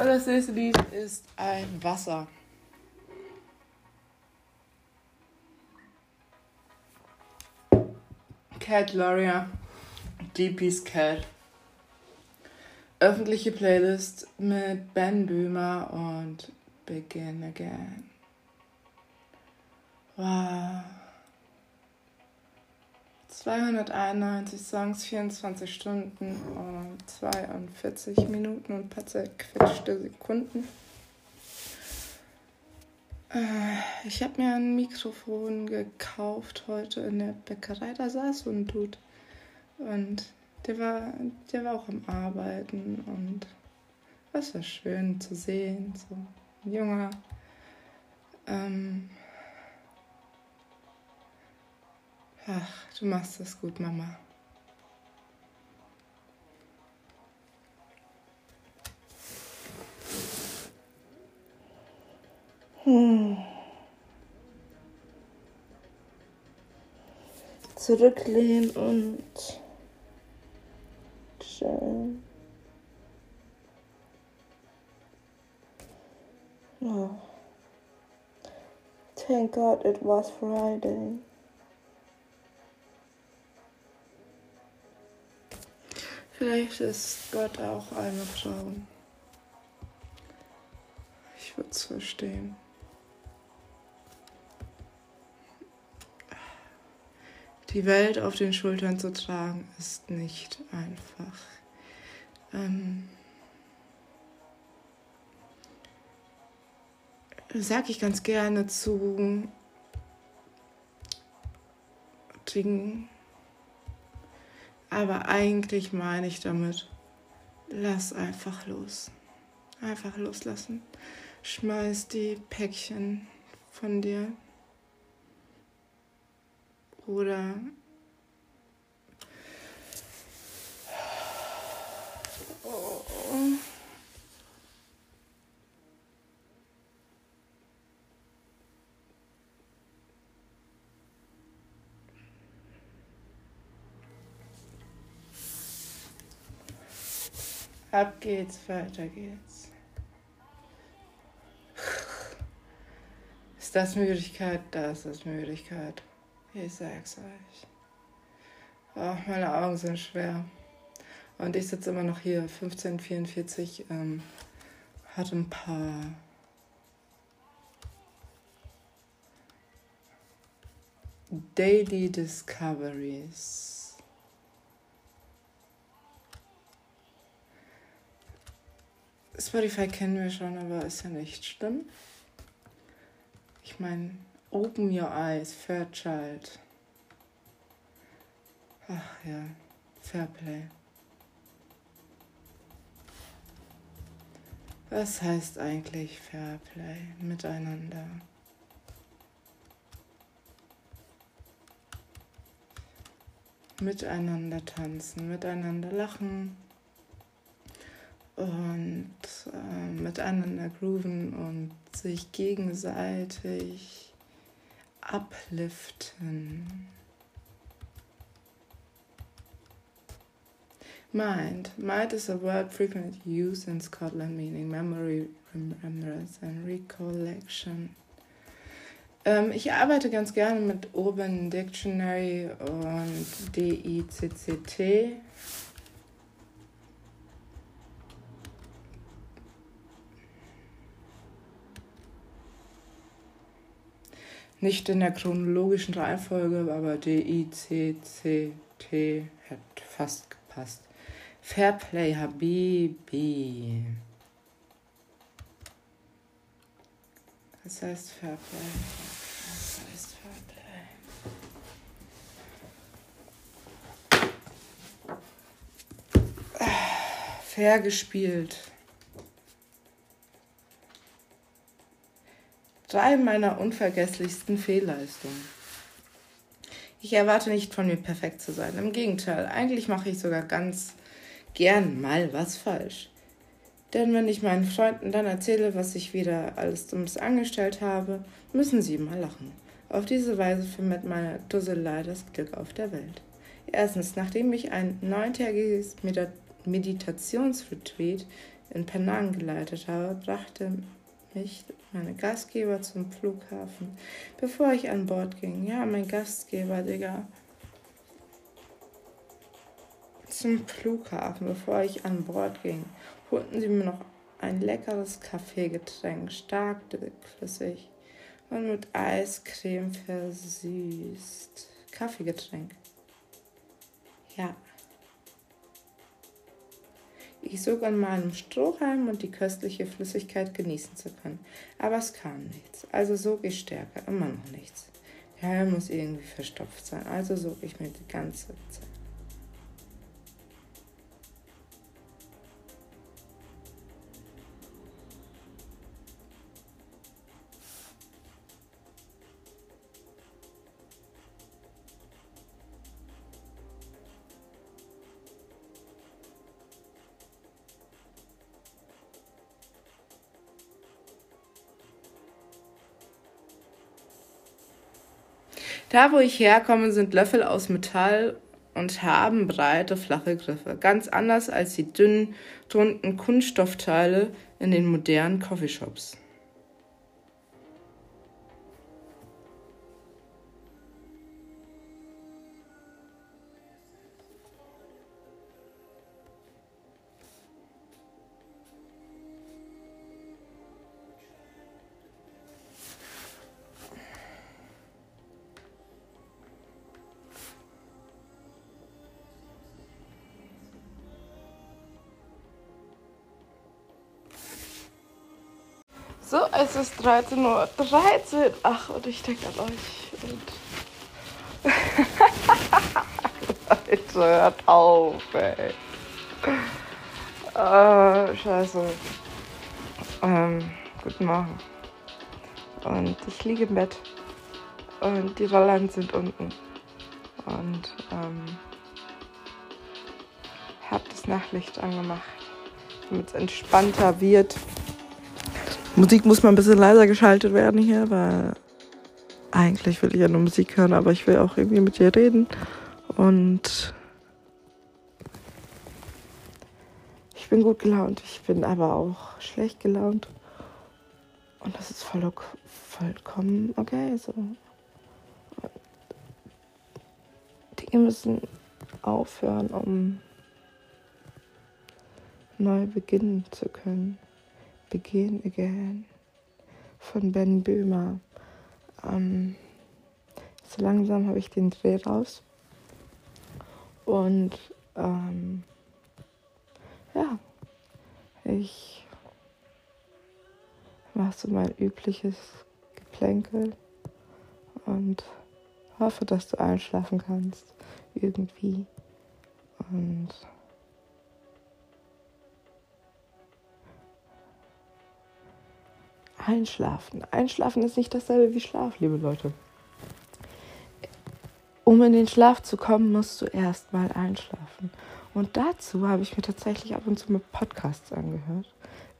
Und das nächste Lied ist ein Wasser. Cat Loria, DP's Cat. Öffentliche Playlist mit Ben Böhmer und Begin Again. Wow. 291 Songs, 24 Stunden und 42 Minuten und ein paar zerquetschte Sekunden. Äh, ich habe mir ein Mikrofon gekauft heute in der Bäckerei. Da saß so ein Dude. Und der war, der war auch am Arbeiten. Und es war schön zu sehen. So ein junger. Ähm, Ach, du machst das gut, Mama. Hm. Zurücklehnen und schön. Oh. Thank God it was Friday. Vielleicht ist Gott auch eine Frau. Ich würde es verstehen. Die Welt auf den Schultern zu tragen, ist nicht einfach. Ähm, sag ich ganz gerne zu Dingen, aber eigentlich meine ich damit, lass einfach los. Einfach loslassen. Schmeiß die Päckchen von dir. Oder Ab geht's, weiter geht's. Ist das Müdigkeit? Das ist Müdigkeit. Ich sag's euch. Oh, meine Augen sind schwer. Und ich sitze immer noch hier. 1544 ähm, hat ein paar Daily Discoveries. Spotify kennen wir schon, aber ist ja nicht schlimm. Ich meine, Open Your Eyes, Fairchild. Ach ja, Fairplay. Was heißt eigentlich Fairplay? Miteinander. Miteinander tanzen, miteinander lachen und äh, miteinander grooven und sich gegenseitig upliften. Mind. Mind is a word frequently used in Scotland meaning memory, remembrance and recollection. Ähm, ich arbeite ganz gerne mit Urban Dictionary und DICCT Nicht in der chronologischen Reihenfolge, aber D, I, C, C, T hätte fast gepasst. Fairplay Habibi. Was heißt Fairplay? Was heißt Fairplay? Fair gespielt. Drei meiner unvergesslichsten Fehlleistungen. Ich erwarte nicht von mir perfekt zu sein. Im Gegenteil, eigentlich mache ich sogar ganz gern mal was falsch. Denn wenn ich meinen Freunden dann erzähle, was ich wieder alles Dummes angestellt habe, müssen sie mal lachen. Auf diese Weise vermittelt meine Dusselei das Glück auf der Welt. Erstens, nachdem ich ein neuntägiges Meditationsretreat in Penang geleitet habe, brachte mich meine Gastgeber zum Flughafen, bevor ich an Bord ging. Ja, mein Gastgeber, Digga. Zum Flughafen, bevor ich an Bord ging, holten sie mir noch ein leckeres Kaffeegetränk, stark dickflüssig und mit Eiscreme versüßt. Kaffeegetränk. Ja. Ich sog an meinem Strohhalm und die köstliche Flüssigkeit genießen zu können. Aber es kam nichts. Also sog ich stärker, immer noch nichts. Der Halm muss irgendwie verstopft sein. Also sog ich mir die ganze Zeit. Da, wo ich herkomme, sind Löffel aus Metall und haben breite, flache Griffe. Ganz anders als die dünnen, runden Kunststoffteile in den modernen Coffeeshops. Ist 13.13 Uhr. 13. Ach, und ich denke an euch. Und Leute, hört auf, ey. Äh, scheiße. Ähm, guten Morgen. Und ich liege im Bett. Und die Rollern sind unten. Und, ähm, hab das Nachtlicht angemacht, damit es entspannter wird. Musik muss mal ein bisschen leiser geschaltet werden hier, weil eigentlich will ich ja nur Musik hören, aber ich will auch irgendwie mit dir reden. Und ich bin gut gelaunt, ich bin aber auch schlecht gelaunt. Und das ist voll, vollkommen okay. So. Dinge müssen aufhören, um neu beginnen zu können. Begin Again von Ben Böhmer. Ähm, so langsam habe ich den Dreh raus. Und ähm, ja, ich mache so mein übliches Geplänkel und hoffe, dass du einschlafen kannst. Irgendwie. Und Einschlafen. Einschlafen ist nicht dasselbe wie Schlaf, liebe Leute. Um in den Schlaf zu kommen, musst du erst mal einschlafen. Und dazu habe ich mir tatsächlich ab und zu mit Podcasts angehört.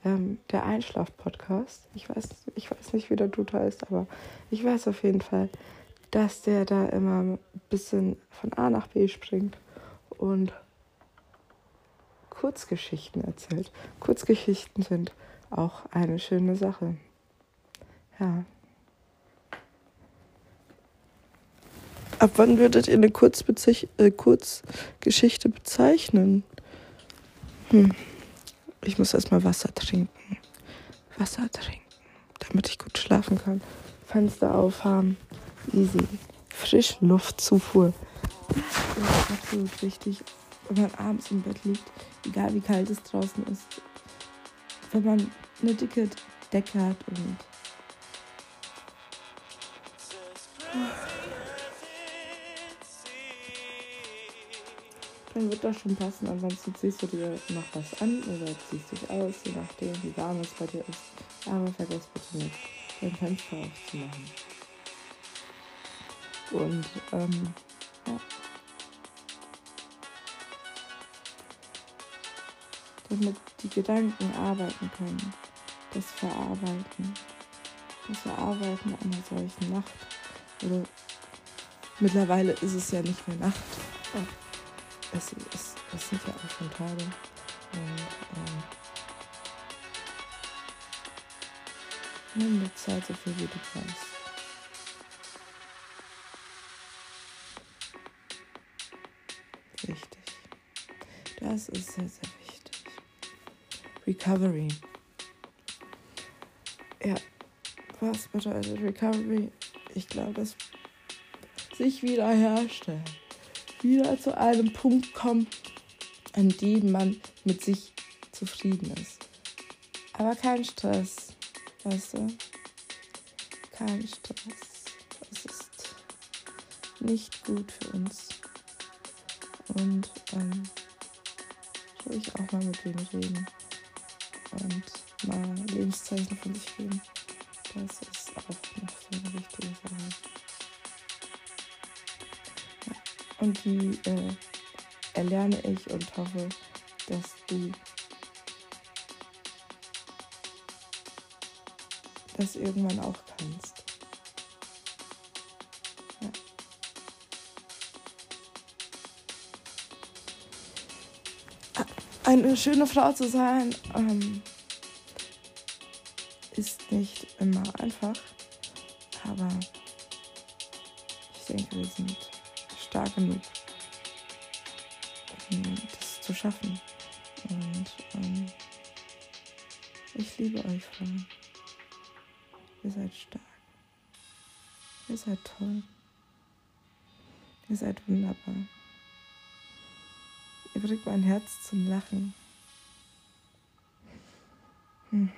Ähm, der Einschlaf-Podcast. Ich weiß, ich weiß nicht, wie der Dude heißt, aber ich weiß auf jeden Fall, dass der da immer ein bisschen von A nach B springt und Kurzgeschichten erzählt. Kurzgeschichten sind auch eine schöne Sache. Ja. Ab wann würdet ihr eine Kurzbezich äh, Kurzgeschichte bezeichnen? Hm. Ich muss erstmal Wasser trinken. Wasser trinken, damit ich gut schlafen kann. Fenster aufhaben. Easy. Frischluftzufuhr. Das ist absolut wichtig, wenn man abends im Bett liegt, egal wie kalt es draußen ist. Wenn man eine dicke Decke hat und Dann wird das schon passen. Ansonsten ziehst du dir noch was an oder ziehst dich aus, je nachdem, wie warm es bei dir ist. Aber vergiss bitte nicht, dein Fenster aufzumachen. Und, ähm, ja. Damit die Gedanken arbeiten können. Das Verarbeiten. Das Verarbeiten einer solchen Nacht. Oder mittlerweile ist es ja nicht mehr Nacht. Es, es, es sind ja auch schon Tage. Und ähm, Nimm dir Zeit so viel wie du kannst. Wichtig. Das ist sehr, sehr wichtig. Recovery. Ja, was bedeutet Recovery? Ich glaube, das sich wiederherstellen. Wieder zu einem Punkt kommen, an dem man mit sich zufrieden ist. Aber kein Stress, weißt du? Kein Stress. Das ist nicht gut für uns. Und ähm, ruhig auch mal mit wem reden. Und mal Lebenszeichen von sich geben. Das ist auch noch so eine wichtige Sache. Ja. Und die äh, erlerne ich und hoffe, dass du das irgendwann auch kannst. Ja. Eine schöne Frau zu sein ähm, nicht immer einfach, aber ich denke, wir sind stark genug, um das zu schaffen. Und ähm, ich liebe euch, Frauen. Ihr seid stark. Ihr seid toll. Ihr seid wunderbar. Ihr bringt mein Herz zum Lachen. Hm.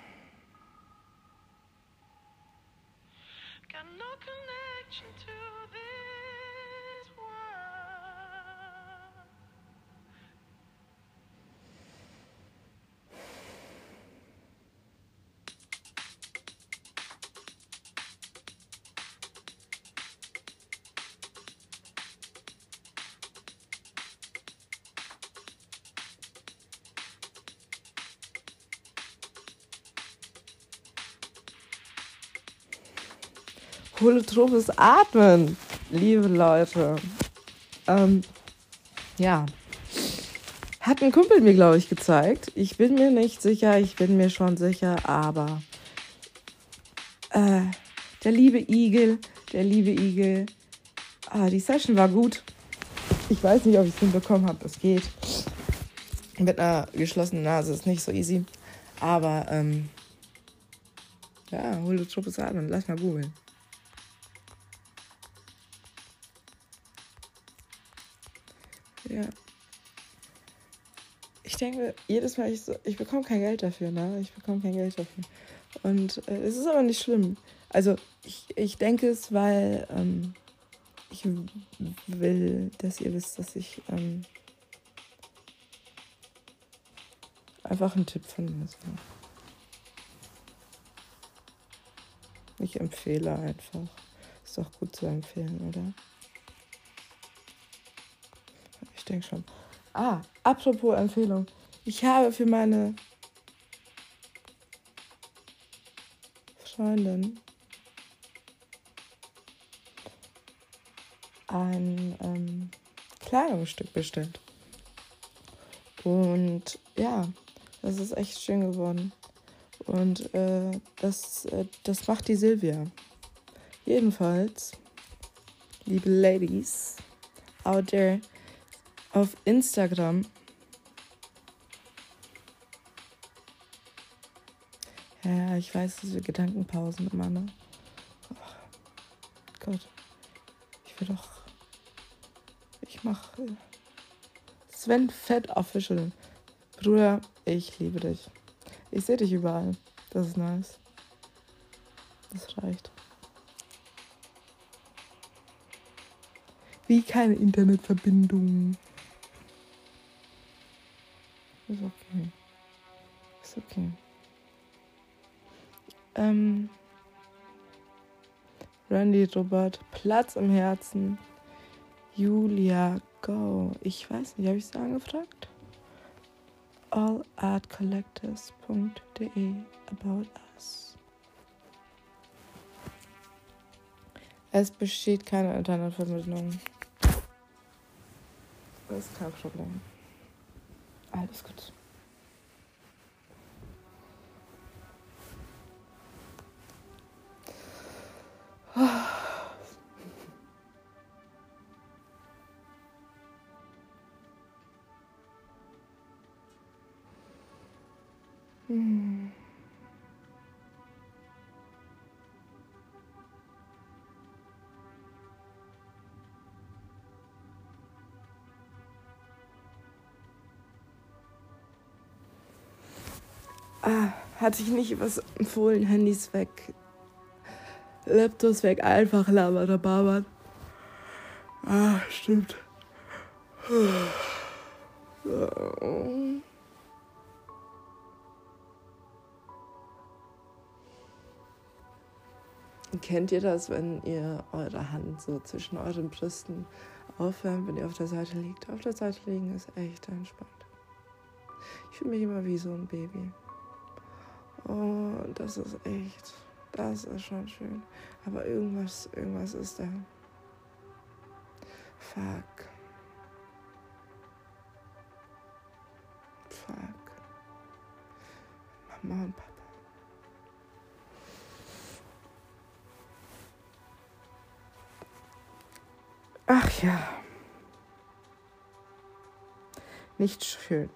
Holotropes Atmen, liebe Leute. Ähm, ja. Hat ein Kumpel mir, glaube ich, gezeigt. Ich bin mir nicht sicher, ich bin mir schon sicher, aber äh, der liebe Igel, der liebe Igel, ah, die Session war gut. Ich weiß nicht, ob ich es hinbekommen habe. Es geht. Mit einer geschlossenen Nase ist nicht so easy. Aber, ähm, ja, holotropes Atmen, lass mal googeln. Denke, jedes Mal, ich, so, ich bekomme kein Geld dafür, ne? Ich bekomme kein Geld dafür. Und äh, es ist aber nicht schlimm. Also, ich, ich denke es, weil ähm, ich will, dass ihr wisst, dass ich ähm, einfach ein Tipp von mir so. Ich empfehle einfach. Ist doch gut zu empfehlen, oder? Ich denke schon. Ah, apropos Empfehlung. Ich habe für meine Freundin ein ähm, Kleidungsstück bestellt. Und ja, das ist echt schön geworden. Und äh, das, äh, das macht die Silvia. Jedenfalls, liebe Ladies out there, auf Instagram. Ja, ich weiß, wir Gedankenpausen immer, ne? Oh Gott. Ich will doch. Ich mach. Äh, Sven Fett Official. Bruder, ich liebe dich. Ich sehe dich überall. Das ist nice. Das reicht. Wie keine Internetverbindung. Ist okay. Ist okay. Ähm. Randy Robert, Platz im Herzen. Julia Go. Ich weiß nicht, habe ich sie angefragt? allartcollectors.de about us. Es besteht keine Internetvermittlung. Das ist kein Problem. Alles gut. Hatte ich nicht was empfohlen, Handys weg, Laptops weg, einfach labert der Barbart. Ah, stimmt. Kennt ihr das, wenn ihr eure Hand so zwischen euren Brüsten aufwärmt, wenn ihr auf der Seite liegt? Auf der Seite liegen ist echt entspannt. Ich fühle mich immer wie so ein Baby. Oh, das ist echt, das ist schon schön. Aber irgendwas, irgendwas ist da. Fuck. Fuck. Mama und Papa. Ach ja. Nicht schön.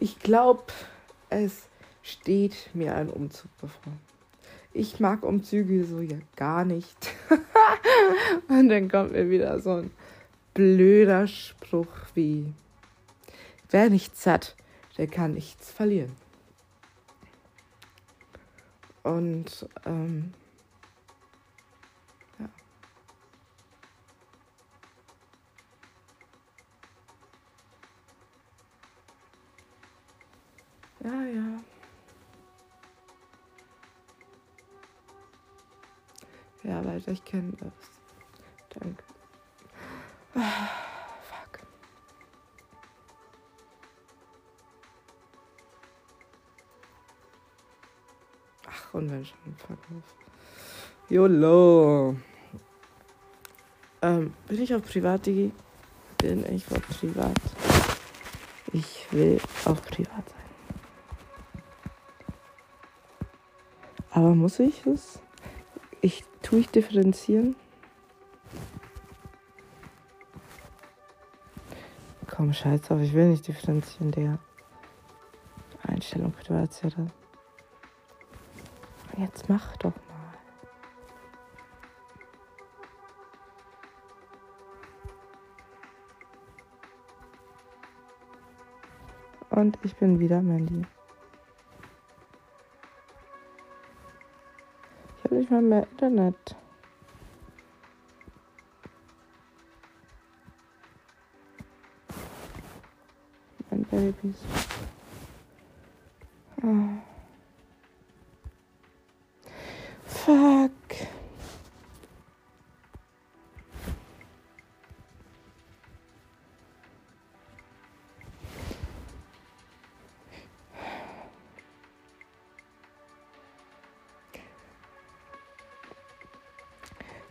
Ich glaube, es steht mir ein Umzug bevor. Ich mag Umzüge so ja gar nicht. Und dann kommt mir wieder so ein blöder Spruch wie, wer nichts hat, der kann nichts verlieren. Und ähm, Ja, ja. Ja, Leute, ich kenne das. Danke. Ah, fuck. Ach, und wenn schon, fuck off. YOLO. Ähm, bin ich auf privat, Digi? Bin ich auf privat? Ich will auf privat sein. Aber muss ich es? Ich tue ich differenzieren? Komm, scheiß auf, ich will nicht differenzieren, Digga. Einstellung Privatsphäre. Jetzt mach doch mal. Und ich bin wieder Mandy. Nicht mal mehr Internet. Mein Babys. Oh.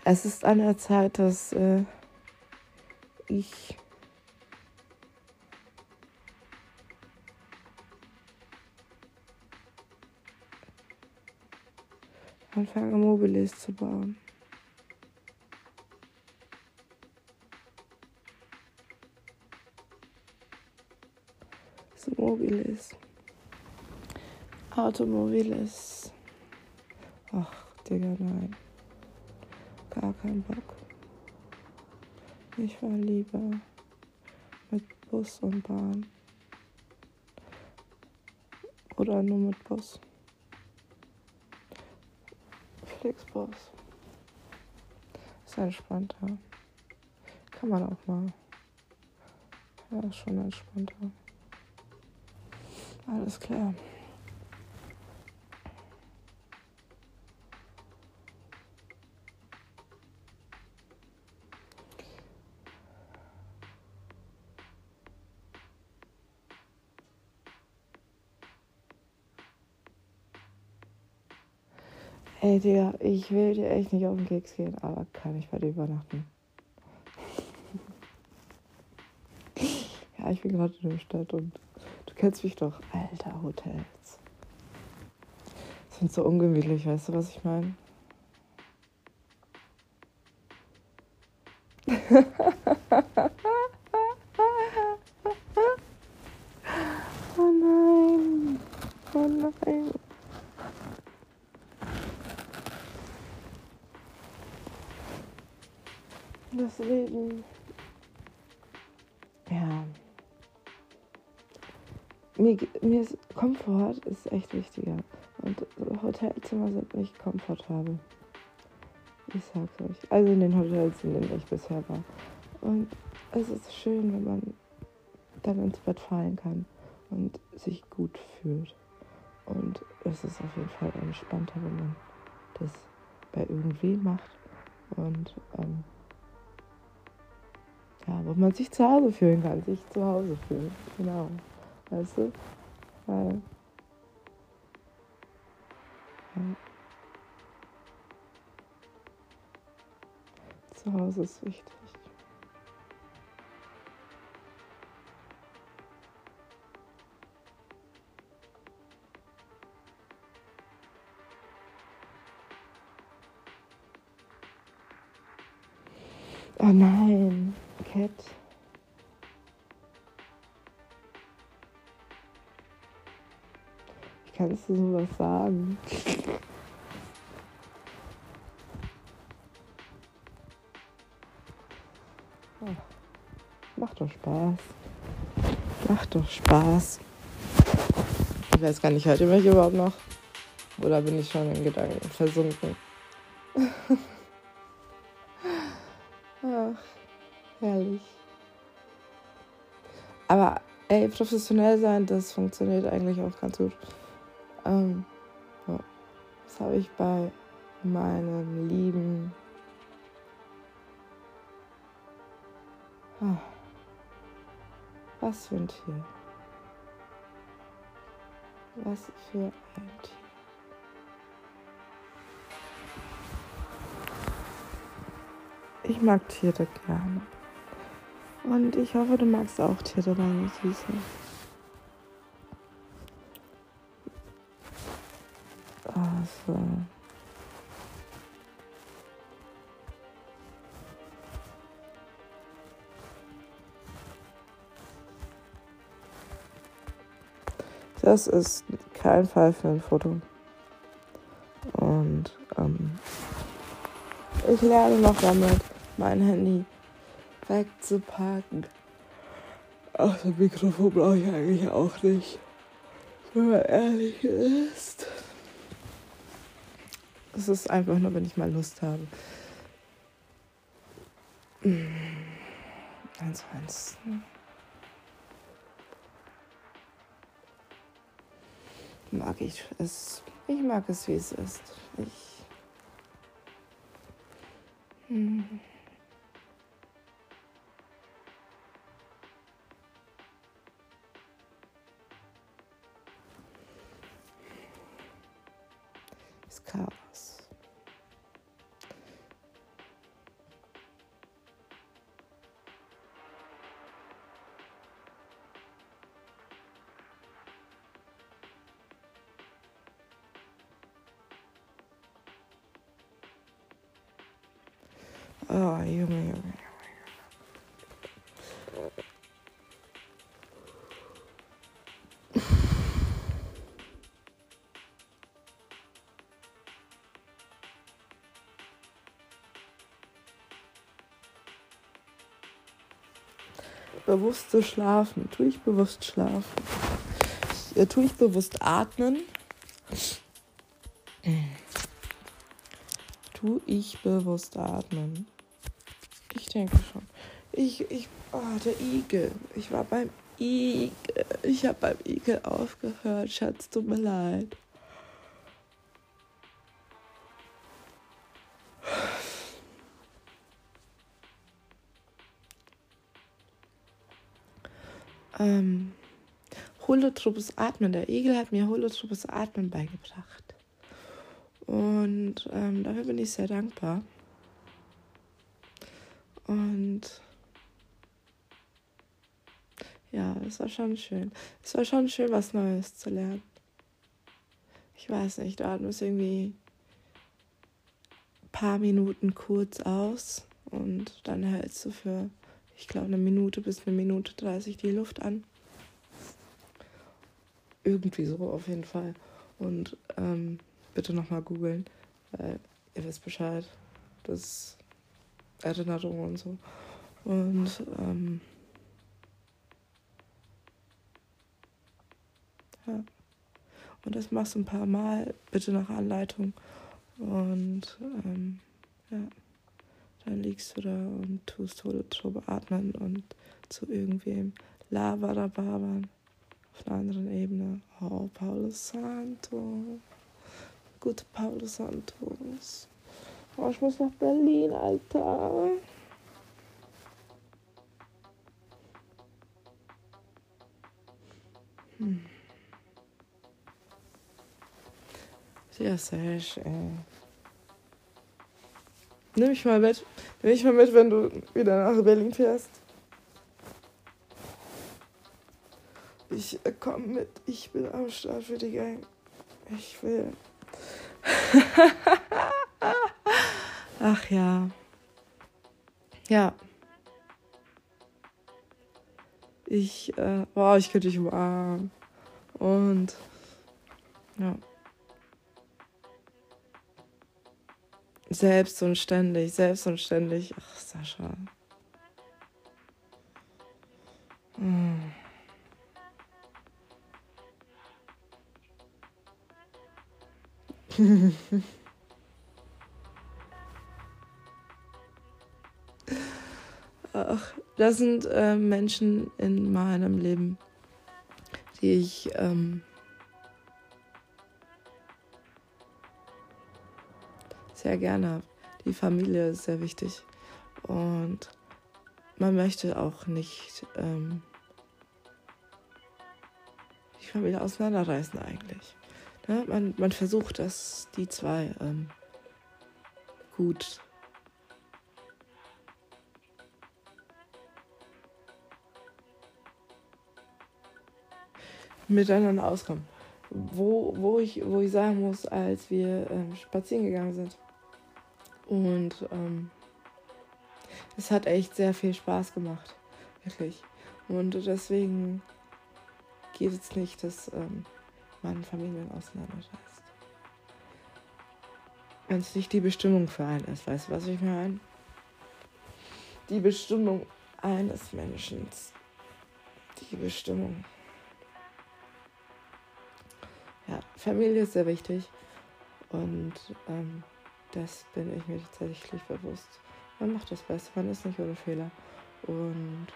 Es ist an der Zeit, dass äh, ich anfange, Mobilis zu bauen. So Mobilis. Automobilis. Ach, Digga, nein. Gar keinen Bock. Ich fahr lieber mit Bus und Bahn. Oder nur mit Bus. Flixbus. Ist entspannter. Kann man auch mal. Ja, ist schon entspannter. Alles klar. Ey, Digga, ich will dir echt nicht auf den Keks gehen, aber kann ich bei dir übernachten? ja, ich bin gerade in der Stadt und du kennst mich doch. Alter, Hotels. Sind so ungemütlich, weißt du, was ich meine? Komfort ist echt wichtiger. Und Hotelzimmer sind nicht komfortabel. Ich sag's euch. Also in den Hotels, in denen ich bisher war. Und es ist schön, wenn man dann ins Bett fallen kann und sich gut fühlt. Und es ist auf jeden Fall entspannter, wenn man das bei irgendwem macht. Und ähm, ja, wo man sich zu Hause fühlen kann, sich zu Hause fühlen. Genau. Weißt du? Weil. Hause ist wichtig. Oh nein, Cat. Wie kannst du sowas sagen? Spaß. Ich weiß gar nicht, hört ihr mich überhaupt noch? Oder bin ich schon in Gedanken versunken? Herrlich. Aber ey, professionell sein, das funktioniert eigentlich auch ganz gut. Ähm, ja. Das habe ich bei meinem lieben. Ah. Was für ein Tier. Was für ein Tier. Ich mag Tiere gerne. Und ich hoffe, du magst auch Tiere, meine Süße. Das ist kein Fall für ein Foto. Und ähm, ich lerne noch damit, mein Handy wegzupacken. Ach, das Mikrofon brauche ich eigentlich auch nicht. Wenn man ehrlich ist. Es ist einfach nur, wenn ich mal Lust habe. Ich mag es, wie es ist. Bewusst zu schlafen. Tue ich bewusst schlafen. Äh, tue ich bewusst atmen. Tue ich bewusst atmen. Ich denke schon. Ich, ich, oh, der Igel. Ich war beim Igel. Ich habe beim Igel aufgehört. Schatz, tut mir leid. Holotropes Atmen. Der Igel hat mir holotropes Atmen beigebracht. Und ähm, dafür bin ich sehr dankbar. Und ja, es war schon schön. Es war schon schön, was Neues zu lernen. Ich weiß nicht, du atmest irgendwie ein paar Minuten kurz aus Und dann hältst du für, ich glaube, eine Minute bis eine Minute 30 die Luft an. Irgendwie so auf jeden Fall. Und ähm, bitte nochmal googeln, weil ihr wisst Bescheid. Das Erinnerung und so. Und ähm, ja. Und das machst du ein paar Mal, bitte nach Anleitung. Und ähm, ja, dann liegst du da und tust holotrope atmen und zu irgendwem labern auf einer anderen Ebene. Oh, Paulus Santo. Gute Paulus Santos. Oh, ich muss nach Berlin, Alter. Hm. Sehr, sehr schön. Nimm mich mal mit. Nimm mich mal mit, wenn du wieder nach Berlin fährst. Ich äh, komm mit. Ich bin am Start für die Gang. Ich will. Ach ja. Ja. Ich, äh, wow, ich könnte dich umarmen. Und, ja. Selbst und ständig, selbst und ständig. Ach, Sascha. Hm. Ach, das sind äh, Menschen in meinem Leben, die ich ähm, sehr gerne habe. Die Familie ist sehr wichtig. Und man möchte auch nicht ähm, die Familie auseinanderreißen eigentlich. Ne? Man, man versucht, dass die zwei ähm, gut miteinander auskommen. Wo, wo, ich, wo ich sagen muss, als wir ähm, spazieren gegangen sind. Und ähm, es hat echt sehr viel Spaß gemacht. Wirklich. Und deswegen geht es nicht, dass ähm, man Familien auseinanderreißt. Wenn es nicht die Bestimmung für einen ist, weißt du, was ich meine? Die Bestimmung eines Menschen. Die Bestimmung. Ja, Familie ist sehr wichtig. Und ähm, das bin ich mir tatsächlich bewusst. Man macht das Beste, man ist nicht ohne Fehler. Und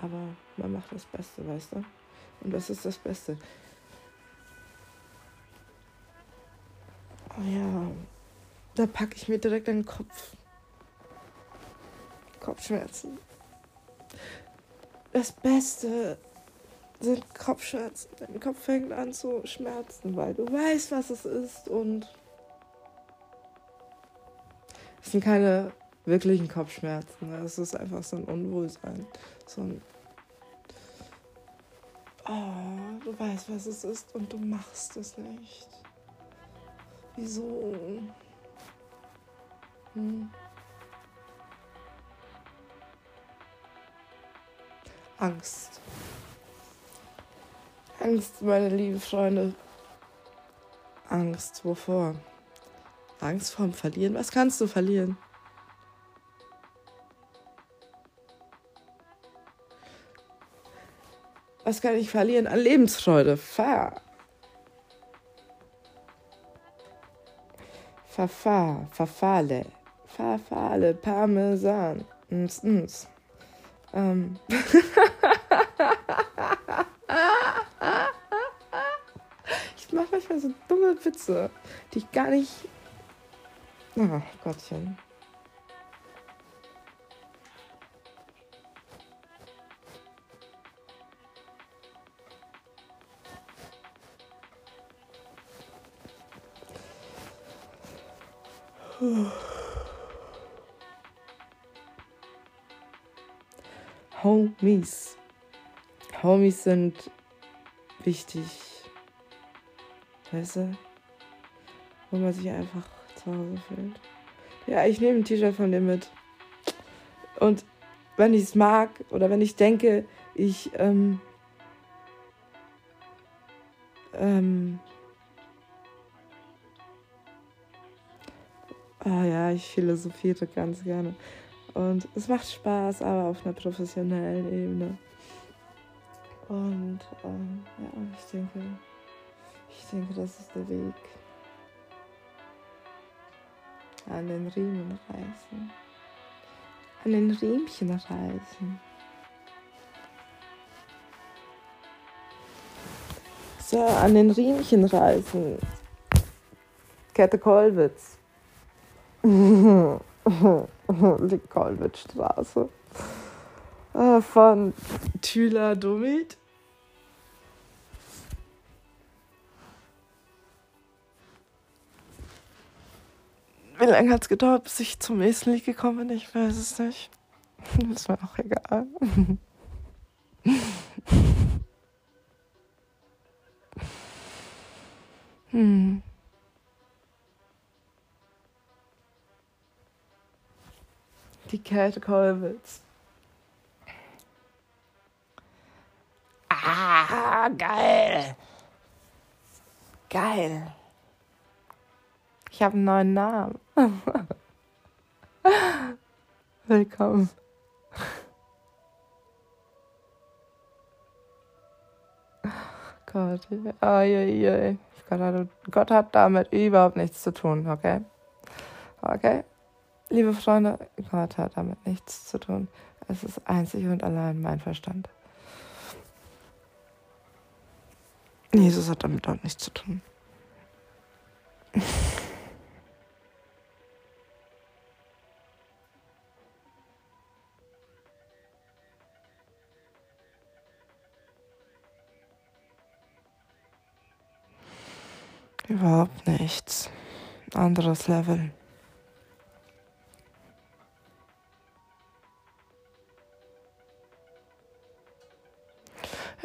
aber man macht das Beste, weißt du? Und das ist das Beste. Ja, da packe ich mir direkt den Kopf. Kopfschmerzen. Das Beste sind Kopfschmerzen. Dein Kopf fängt an zu schmerzen, weil du weißt, was es ist und es sind keine wirklichen Kopfschmerzen. Ne? Es ist einfach so ein Unwohlsein. So ein Oh, du weißt, was es ist und du machst es nicht. Wieso? Hm. Angst. Angst, meine lieben Freunde. Angst, wovor? Angst vorm Verlieren? Was kannst du verlieren? Was kann ich verlieren an Lebensfreude? Fahr. Verfahr, verfahle, verfahle, Parmesan. Ns, ns. Ähm. ich mache manchmal so dumme Witze, die ich gar nicht. Oh Gottchen. Homies. Homies sind wichtig. Weißt du? Wo man sich einfach zu Hause fühlt. Ja, ich nehme ein T-Shirt von dir mit. Und wenn ich es mag oder wenn ich denke, ich ähm, ähm, ja, ich philosophiere ganz gerne. Und es macht Spaß, aber auf einer professionellen Ebene. Und ähm, ja, ich denke, ich denke, das ist der Weg. An den Riemen reißen. An den Riemchen reißen. So, an den Riemchen reißen. Kette Kollwitz. Die Kollwitzstraße. Äh, von Thüler Domit. Wie lange hat es gedauert, bis ich zum nächsten gekommen bin? Ich weiß es nicht. ist mir auch egal. hm. Die Kälte Kolwitz. Ah, geil. Geil. Ich habe einen neuen Namen. Willkommen. Gott, ai, Gott, hat, Gott hat damit überhaupt nichts zu tun, okay? Okay? Liebe Freunde, Gott hat damit nichts zu tun. Es ist einzig und allein mein Verstand. Jesus hat damit auch nichts zu tun. Überhaupt nichts. Anderes Level.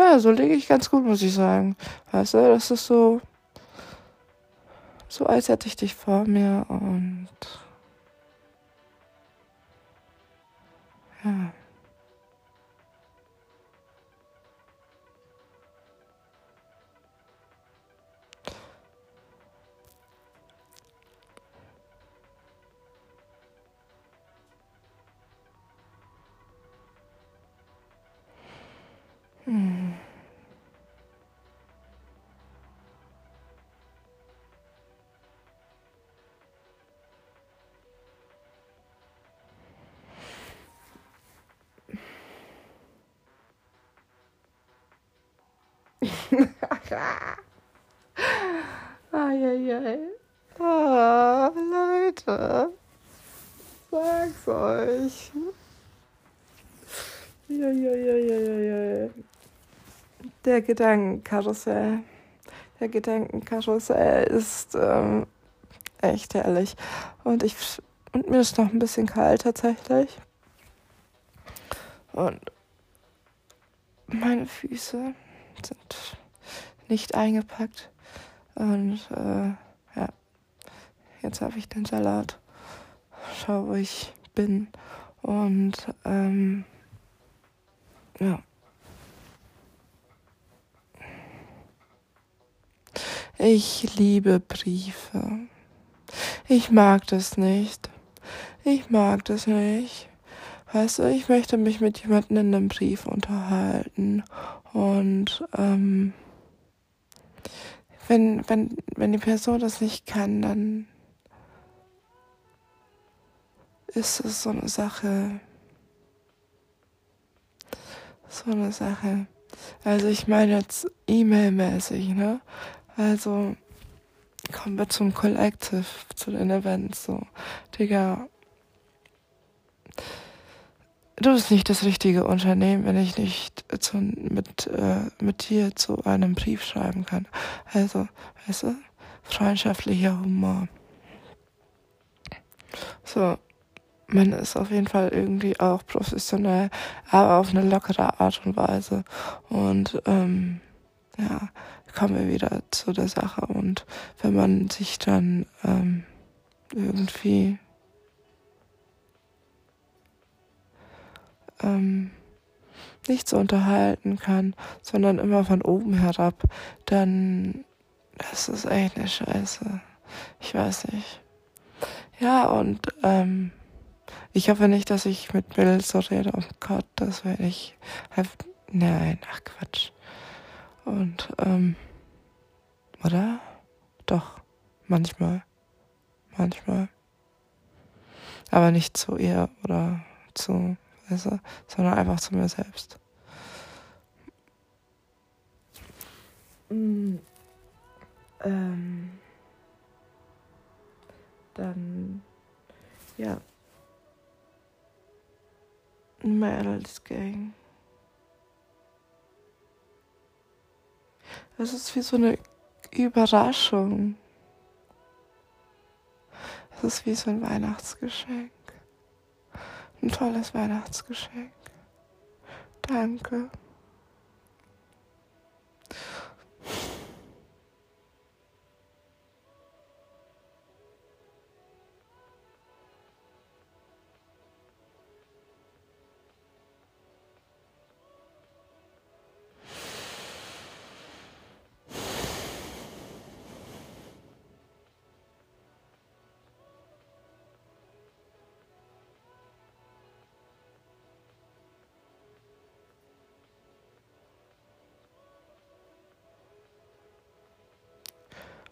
Ja, so lege ich ganz gut, muss ich sagen. Weißt du, das ist so, so als hätte ich dich vor mir und ja. Eieiei. Ah, Leute. Sag's euch. Ja. Der Gedankenkarussell. Der Gedankenkarussell ist ähm, echt herrlich. Und ich und mir ist noch ein bisschen kalt tatsächlich. Und meine Füße sind nicht eingepackt. Und äh, ja, jetzt habe ich den Salat. Schau, wo ich bin. Und ähm, ja. Ich liebe Briefe. Ich mag das nicht. Ich mag das nicht. Weißt du, ich möchte mich mit jemandem in einem Brief unterhalten. Und ähm, wenn, wenn, wenn die Person das nicht kann, dann ist es so eine Sache. So eine Sache. Also ich meine jetzt E-Mail-mäßig, ne? Also kommen wir zum Collective, zu den Events, so. Digga, du bist nicht das richtige Unternehmen, wenn ich nicht zu, mit, äh, mit dir zu einem Brief schreiben kann. Also, weißt du, freundschaftlicher Humor. So, man ist auf jeden Fall irgendwie auch professionell, aber auf eine lockere Art und Weise. Und ähm, ja, kommen wir wieder zu der Sache. Und wenn man sich dann ähm, irgendwie ähm, nicht so unterhalten kann, sondern immer von oben herab, dann ist es echt eine Scheiße. Ich weiß nicht. Ja, und ähm, ich hoffe nicht, dass ich mit Bill so rede. Oh Gott, das werde ich. Nein, ach Quatsch. Und, ähm, oder? Doch, manchmal. Manchmal. Aber nicht zu ihr oder zu, weißt du, sondern einfach zu mir selbst. Mm, ähm, dann, ja. Mädels Gang. Es ist wie so eine Überraschung. Es ist wie so ein Weihnachtsgeschenk. Ein tolles Weihnachtsgeschenk. Danke.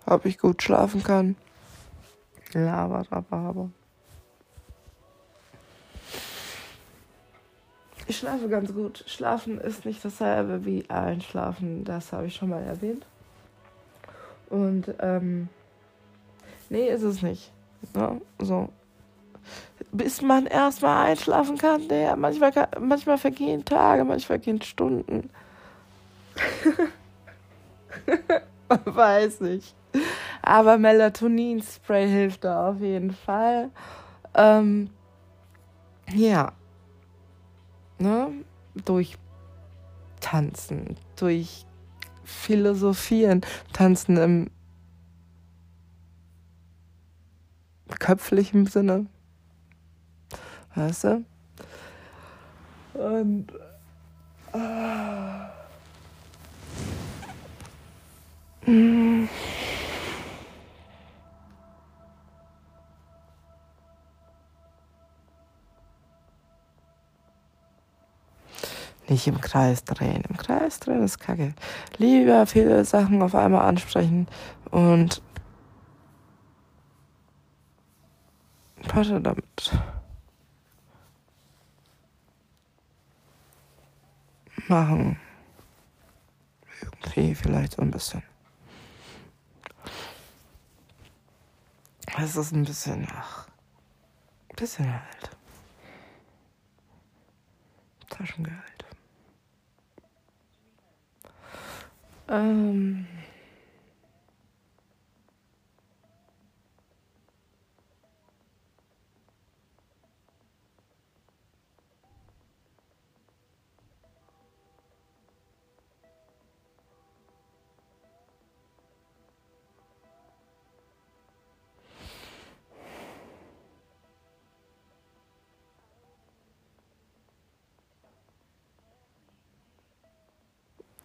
Ob ich gut schlafen kann. Laber, aber. Ich schlafe ganz gut. Schlafen ist nicht dasselbe wie Einschlafen, das habe ich schon mal erwähnt. Und ähm, nee, ist es nicht. Ne? So. Bis man erstmal einschlafen kann, der manchmal, manchmal vergehen Tage, manchmal vergehen Stunden. Weiß ich. Aber Melatonin-Spray hilft da auf jeden Fall. Ähm, ja. Ne? Durch Tanzen, durch Philosophieren, Tanzen im köpflichen Sinne. Weißt du? Und. Äh, Nicht im Kreis drehen. Im Kreis drehen ist kacke. Lieber viele Sachen auf einmal ansprechen und warte damit. Machen. Irgendwie vielleicht so ein bisschen. Es ist ein bisschen, ach, ein bisschen halt. Taschengeld. Ähm.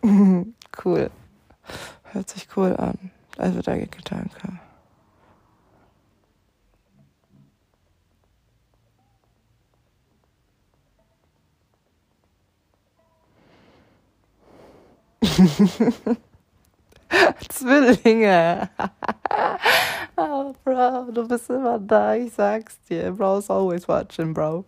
cool. Hört sich cool an. Also der Gedanke. Zwillinge. oh, Bro, du bist immer da, ich sag's dir. Bro's always watching, Bro.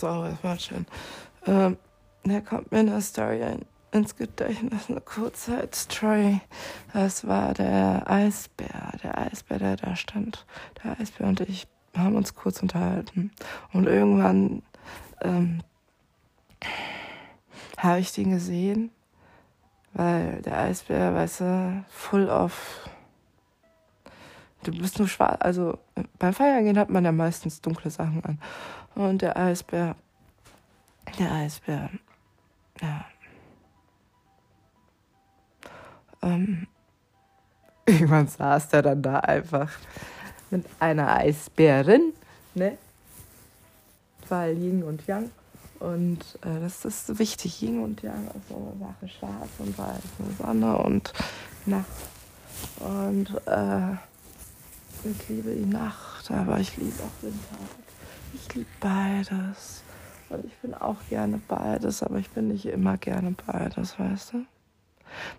Das war schön. Ähm, da kommt mir eine Story ein, ins Gedächtnis, eine Kurzzeitstory. Das war der Eisbär, der Eisbär, der da stand. Der Eisbär und ich haben uns kurz unterhalten. Und irgendwann ähm, habe ich den gesehen, weil der Eisbär, weißt du, full of. Du bist nur schwarz. Also beim Feiern gehen hat man ja meistens dunkle Sachen an. Und der Eisbär, der Eisbär, ja. Ähm, irgendwann saß der dann da einfach mit einer Eisbärin, ne? Weil Yin und Yang. Und äh, das ist wichtig, Yin und Yang, also Sache schwarz und weiß, und Sonne und Nacht. Und äh, ich liebe die Nacht, aber ich liebe auch Tag. Ich liebe beides. Und ich bin auch gerne beides, aber ich bin nicht immer gerne beides, weißt du?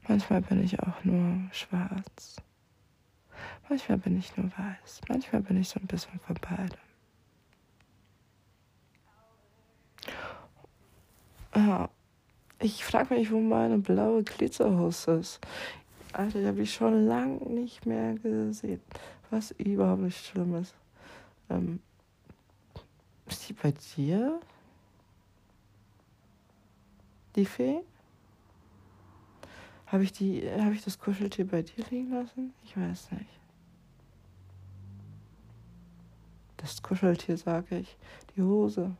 Manchmal bin ich auch nur schwarz. Manchmal bin ich nur weiß. Manchmal bin ich so ein bisschen von beidem. Ja, ich frage mich, wo meine blaue Glitzerhose ist. Alter, die habe ich schon lange nicht mehr gesehen. Was überhaupt nicht schlimm ist. Ähm, ist die bei dir? Die Fee? Habe ich habe ich das Kuscheltier bei dir liegen lassen? Ich weiß nicht. Das Kuscheltier, sage ich. Die Hose.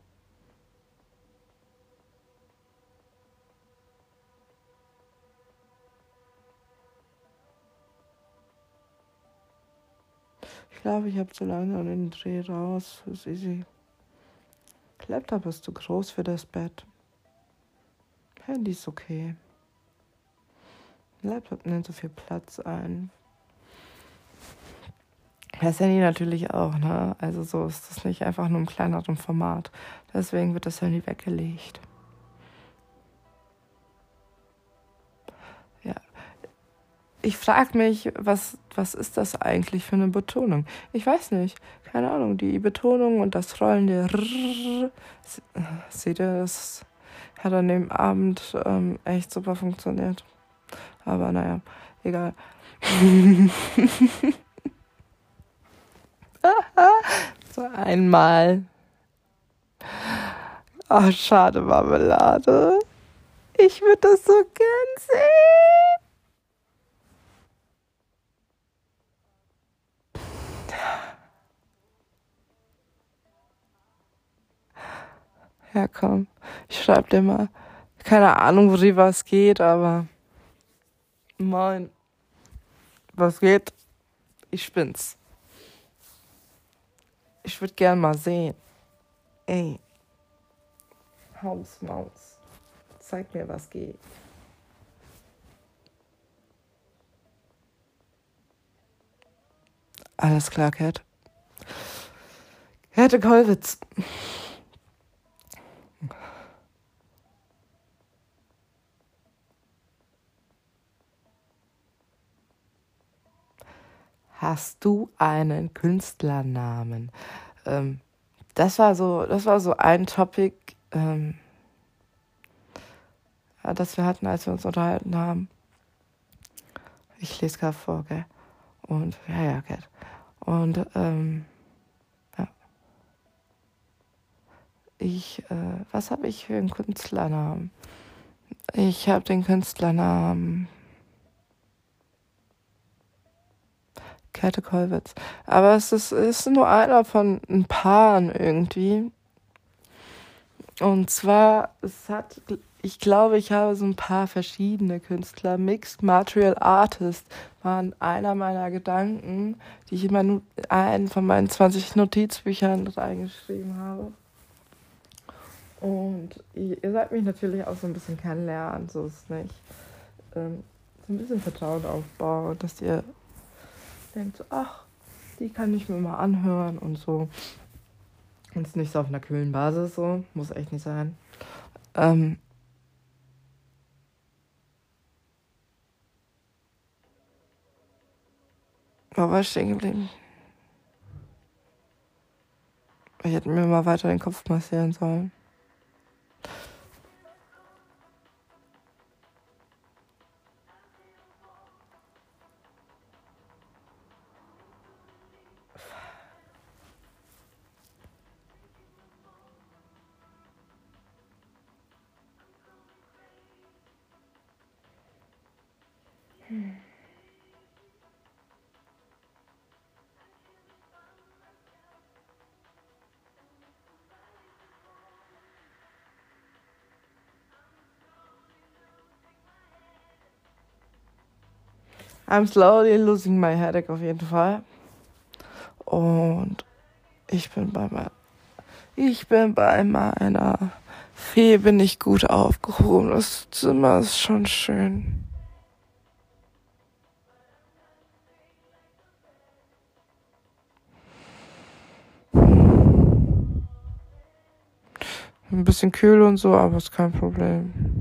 Ich glaube, ich habe zu lange an den Dreh raus. Das ist easy. Laptop ist zu groß für das Bett. Handy ist okay. Laptop nimmt so viel Platz ein. Das Handy natürlich auch, ne? Also so ist das nicht einfach nur im kleineren Format. Deswegen wird das Handy weggelegt. Ich frage mich, was, was ist das eigentlich für eine Betonung? Ich weiß nicht. Keine Ahnung. Die Betonung und das rollende Rrrr. Seht ihr, das hat an dem Abend ähm, echt super funktioniert. Aber naja, egal. so einmal. Ach, schade, Marmelade. Ich würde das so gern sehen. Komm. Ich schreib dir mal. Keine Ahnung, worüber es geht, aber. Moin. Was geht? Ich bin's. Ich würde gern mal sehen. Ey. Haus, Maus. Zeig mir, was geht. Alles klar, Cat. Käthe Kollwitz. Hast du einen Künstlernamen? Ähm, das war so, das war so ein Topic, ähm, das wir hatten, als wir uns unterhalten haben. Ich lese gerade vor, gell? Und ja, ja, gell. Und ähm, ja. Ich, äh, was habe ich für einen Künstlernamen? Ich habe den Künstlernamen Käthe Kollwitz. Aber es ist, ist nur einer von ein paar irgendwie. Und zwar, es hat, ich glaube, ich habe so ein paar verschiedene Künstler. Mixed Material Artist waren einer meiner Gedanken, die ich immer nur einen von meinen 20 Notizbüchern reingeschrieben habe. Und ihr, sollt mich natürlich auch so ein bisschen kennenlernen, so ist es nicht. Ähm, so ein bisschen Vertrauen aufbauen, dass ihr denkt so, ach, die kann ich mir mal anhören und so. Und es ist nicht so auf einer kühlen Basis so, muss echt nicht sein. Ähm, Wo war ich stehen geblieben? Ich hätte mir mal weiter den Kopf massieren sollen. I'm slowly losing my headache auf jeden Fall. Und ich bin bei meiner, ich bin bei meiner Fee, bin ich gut aufgehoben. Das Zimmer ist schon schön. Ein bisschen kühl und so, aber ist kein Problem.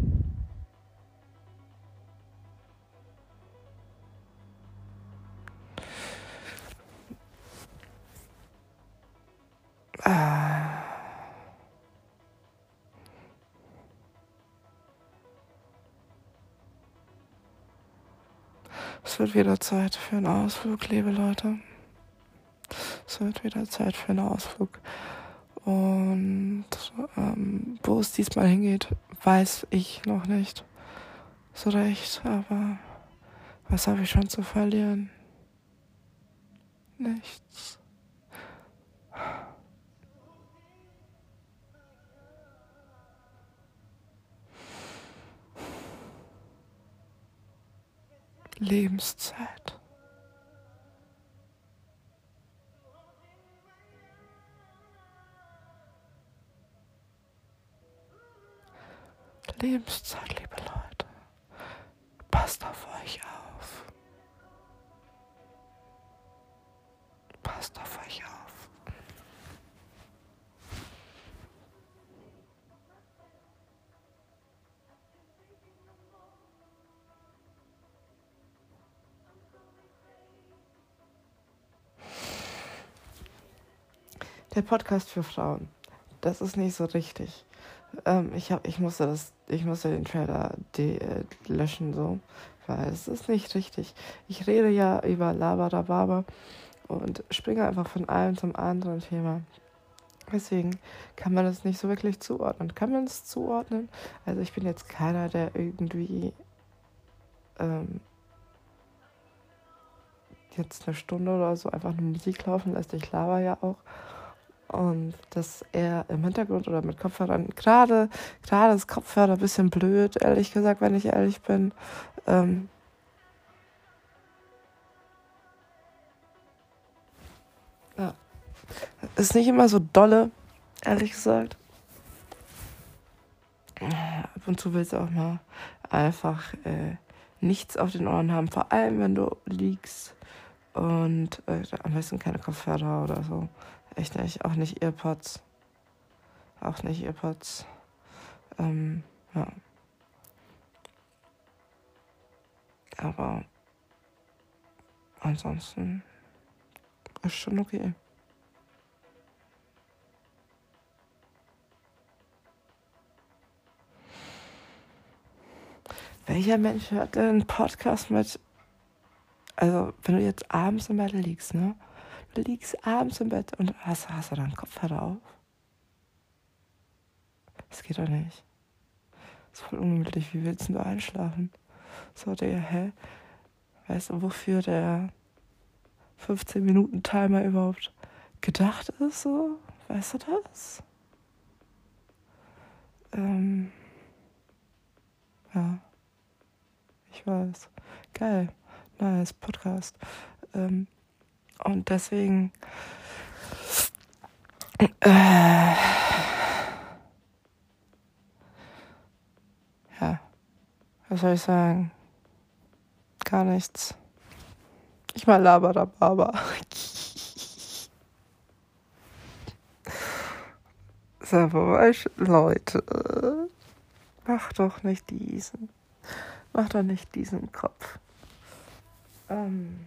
Es wird wieder Zeit für einen Ausflug, liebe Leute. Es wird wieder Zeit für einen Ausflug. Und ähm, wo es diesmal hingeht, weiß ich noch nicht so recht. Aber was habe ich schon zu verlieren? Nichts. Lebenszeit. Lebenszeit, liebe Leute. Passt auf euch auf. Passt auf euch auf. Der Podcast für Frauen. Das ist nicht so richtig. Ähm, ich, hab, ich, musste das, ich musste den Trailer de äh, löschen, so, weil es ist nicht richtig. Ich rede ja über Labadababa und springe einfach von einem zum anderen Thema. Deswegen kann man das nicht so wirklich zuordnen. Kann man es zuordnen? Also ich bin jetzt keiner, der irgendwie ähm, jetzt eine Stunde oder so einfach nur Musik laufen lässt. Ich laber ja auch. Und dass er im Hintergrund oder mit Kopfhörern, gerade, gerade das Kopfhörer ein bisschen blöd, ehrlich gesagt, wenn ich ehrlich bin. Ähm, ja. Ist nicht immer so dolle, ehrlich gesagt. Ab und zu willst du auch mal einfach äh, nichts auf den Ohren haben, vor allem wenn du liegst und äh, am besten keine Kopfhörer oder so. Echt nicht. Auch nicht Earpods. Auch nicht Earpods. Ähm, ja. Aber ansonsten ist schon okay. Welcher Mensch hört denn einen Podcast mit, also wenn du jetzt abends im Bett liegst, ne? Liegst abends im Bett und hast, hast du deinen Kopfhörer auf? Das geht doch nicht. Das ist voll ungemütlich. Wie willst du einschlafen? So, der, hä? Weißt du, wofür der 15-Minuten-Timer überhaupt gedacht ist? So? Weißt du das? Ähm, ja. Ich weiß. Geil. Nice. Podcast. Ähm, und deswegen. Äh, ja, was soll ich sagen? Gar nichts. Ich mal Laberababa. Sag mal, Leute, mach doch nicht diesen. Mach doch nicht diesen Kopf. Ähm.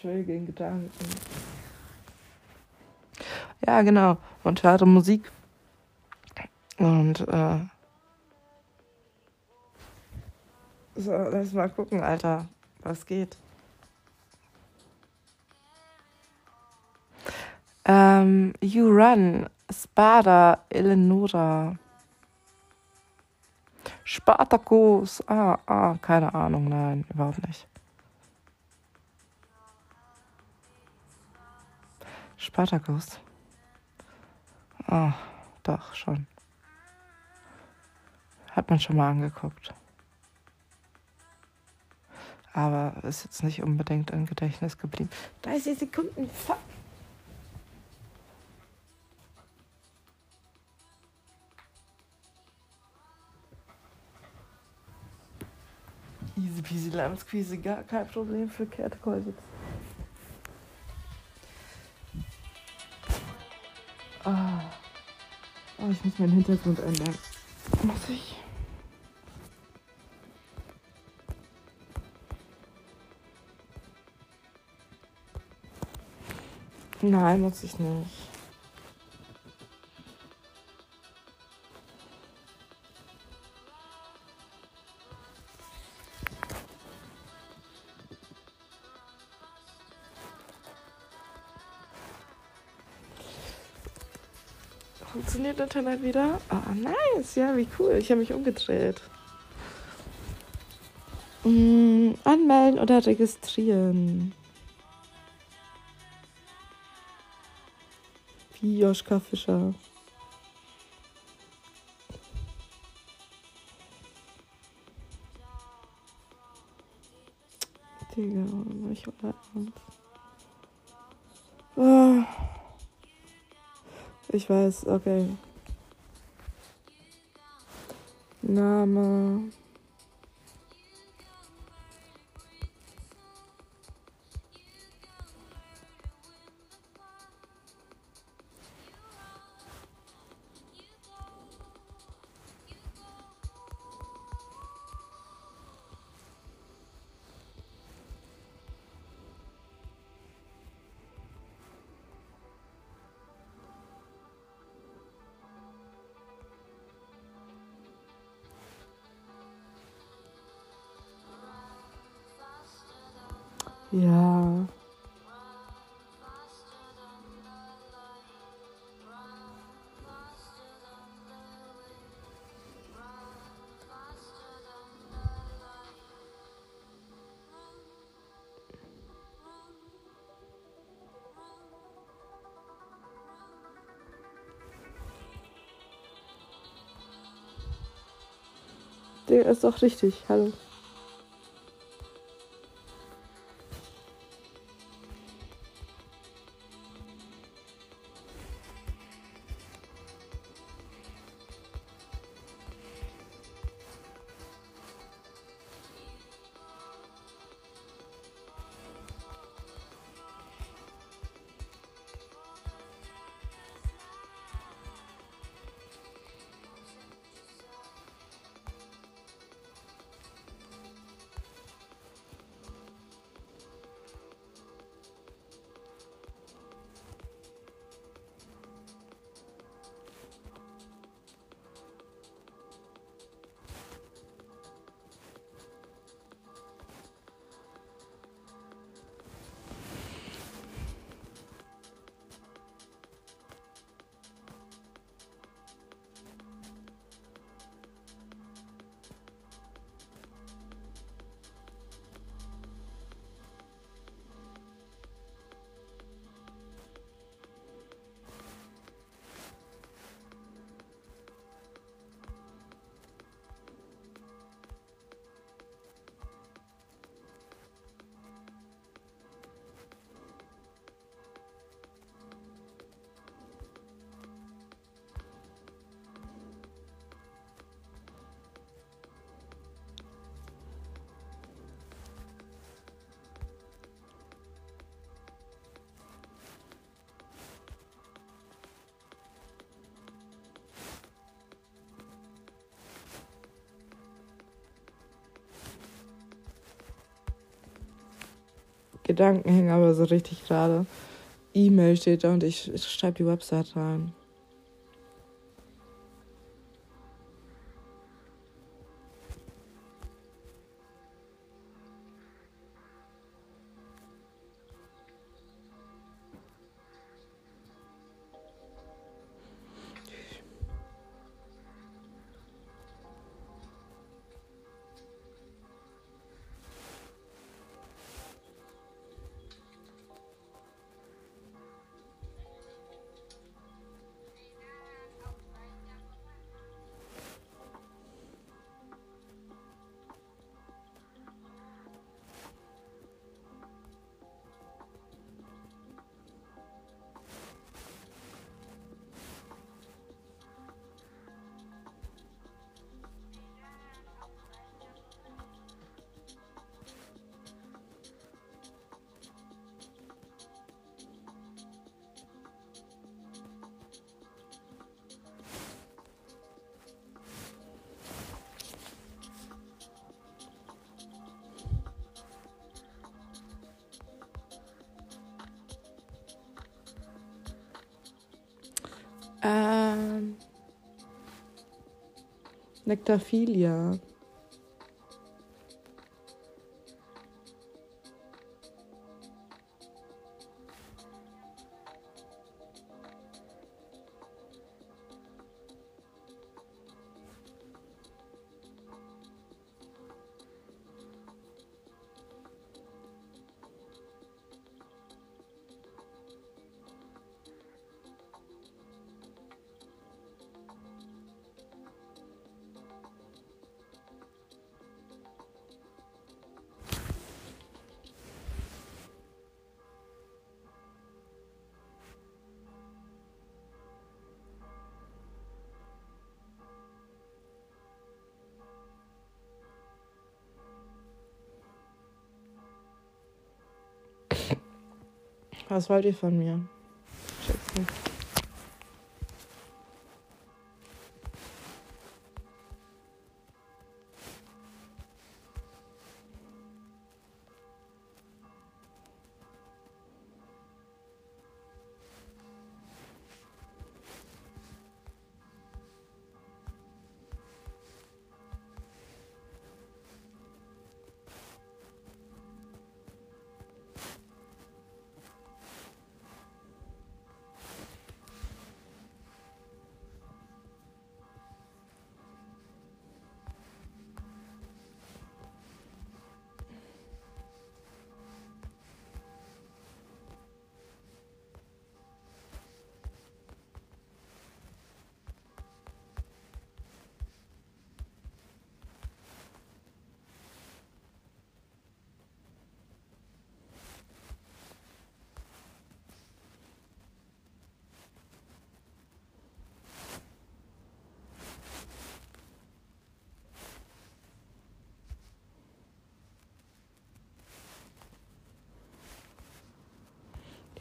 Schwierigen Gedanken. Ja, genau. Und höre Musik. Und äh, so, lass mal gucken, Alter, was geht. Ähm, you Run, Spada, Eleonora. Spartacus. Ah, ah, keine Ahnung, nein, überhaupt nicht. Spartacus. Ah, oh, doch, schon. Hat man schon mal angeguckt. Aber ist jetzt nicht unbedingt im Gedächtnis geblieben. 30 Sekunden. Fuck. Easy peasy lemon squeezy, gar kein Problem für Kehrtekolwitz. Ah. Oh, ich muss meinen Hintergrund ändern. Muss ich? Nein, muss ich nicht. Funktioniert Internet wieder? Ah, oh, nice. Ja, wie cool. Ich habe mich umgedreht. Mm, anmelden oder registrieren? Wie Joschka Fischer. Digga, ich oh. Ich weiß, okay. Name. Ja. Ist doch richtig. Hallo. Gedanken hängen aber so richtig gerade. E-Mail steht da und ich, ich schreibe die Website rein. Nektaphilia. Was wollt ihr von mir? Schätzen.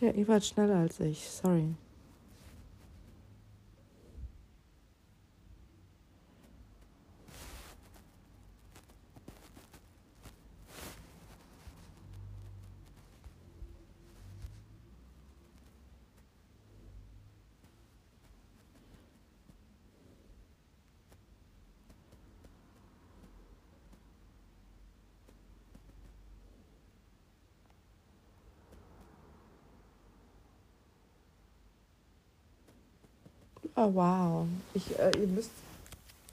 Ja, ihr wart schneller als ich. Sorry. Oh, wow. Ich, äh, ihr müsst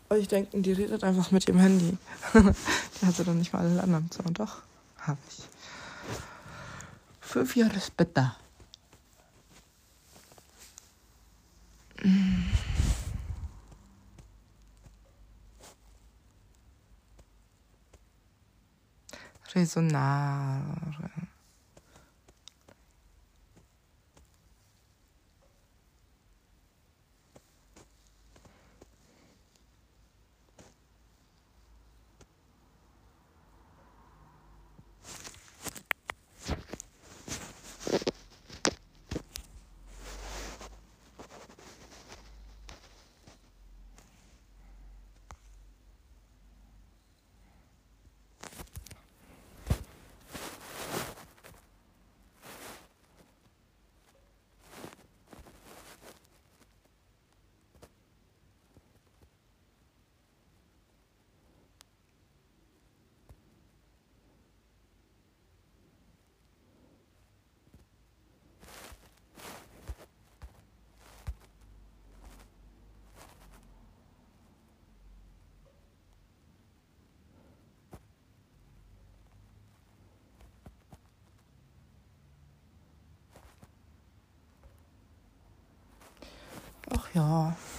euch denken, die redet einfach mit ihrem Handy. die hat sie dann nicht mal alle anderen. Und doch, habe ich. Fünf Jahre später. Resonare. Ach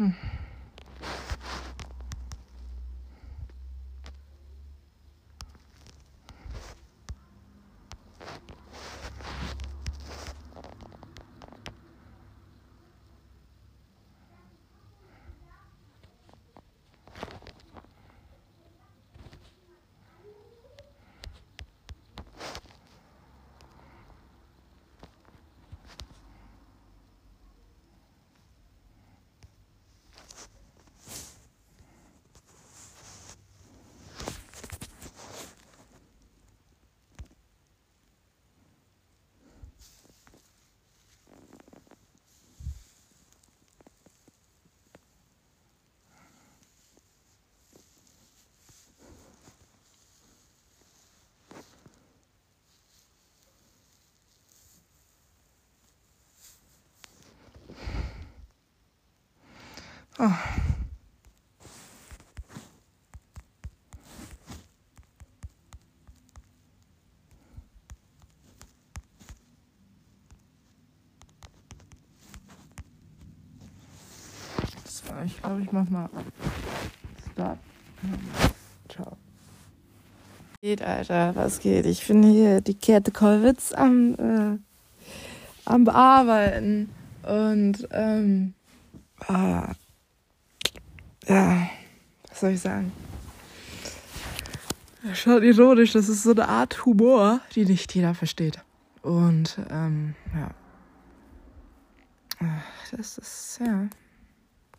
ja. Oh. So, ich glaube, ich mach mal Start. Ciao. Geht, Alter, was geht? Ich bin hier die Kette Kollwitz am, äh, am Bearbeiten und ähm, ah, soll ich sagen? Schon ironisch, das ist so eine Art Humor, die nicht jeder versteht. Und ähm, ja. Das ist, ja,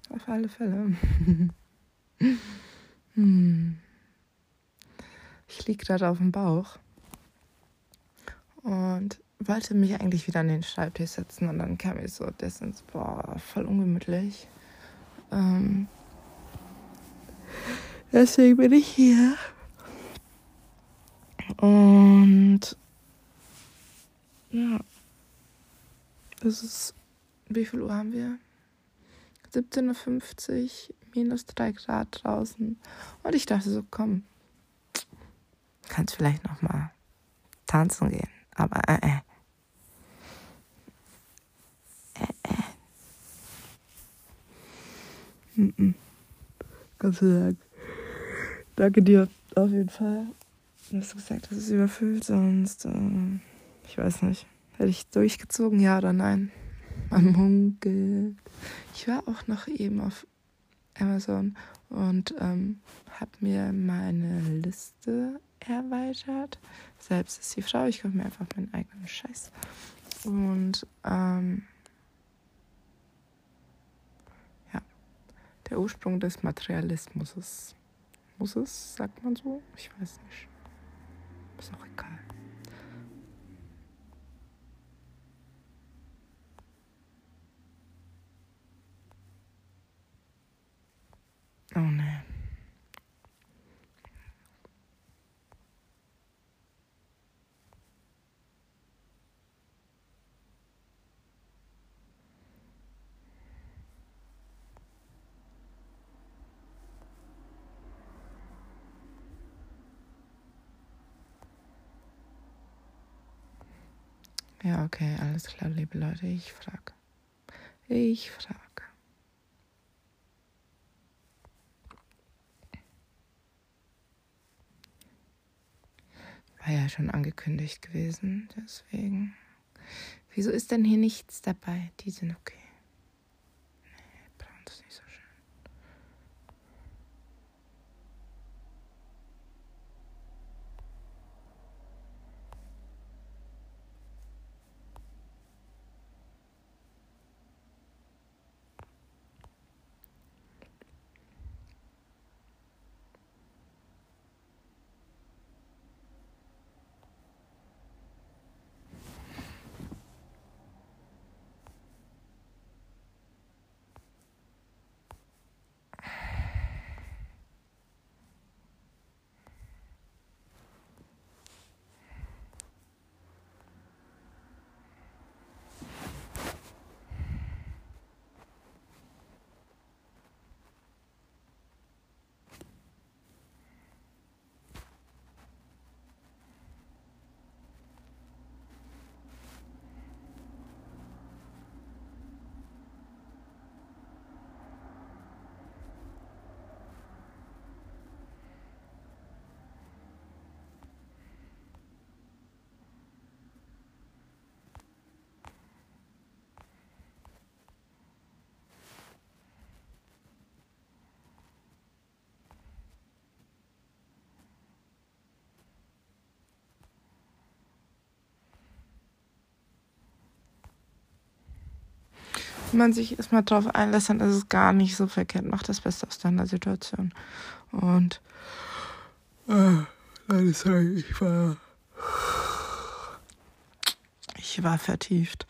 auf alle Fälle. hm. Ich liege gerade auf dem Bauch und wollte mich eigentlich wieder an den Schreibtisch setzen und dann kam ich so, das ist boah, voll ungemütlich. Ähm, Deswegen bin ich hier. Und ja, es ist, wie viel Uhr haben wir? 17.50 Uhr, minus 3 Grad draußen. Und ich dachte so, komm, kannst vielleicht noch mal tanzen gehen. Aber äh, äh. Äh, äh. Mm -mm. Gott sei Dank. Danke dir auf jeden Fall. Du hast gesagt, das ist überfüllt, sonst, äh, ich weiß nicht. Hätte ich durchgezogen, ja oder nein? Man munkelt. Ich war auch noch eben auf Amazon und ähm, habe mir meine Liste erweitert. Selbst ist die Frau, ich kaufe mir einfach meinen eigenen Scheiß. Und ähm, ja, der Ursprung des Materialismus ist muss es, sagt man so? Ich weiß nicht. Ist auch egal. Oh ne. Ja, okay, alles klar, liebe Leute, ich frage. Ich frage. War ja schon angekündigt gewesen, deswegen. Wieso ist denn hier nichts dabei? Die sind okay. Man sich erstmal drauf einlässt, dann ist es gar nicht so verkehrt. Macht das Beste aus deiner Situation. Und äh, sorry, ich war ich war vertieft.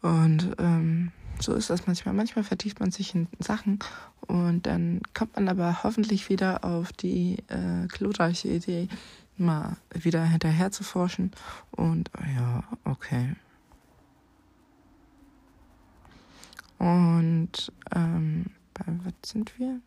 Und ähm, so ist das manchmal. Manchmal vertieft man sich in Sachen und dann kommt man aber hoffentlich wieder auf die äh, glorreiche Idee, mal wieder hinterher zu forschen. Und ja, okay. Und ähm, bei was sind wir?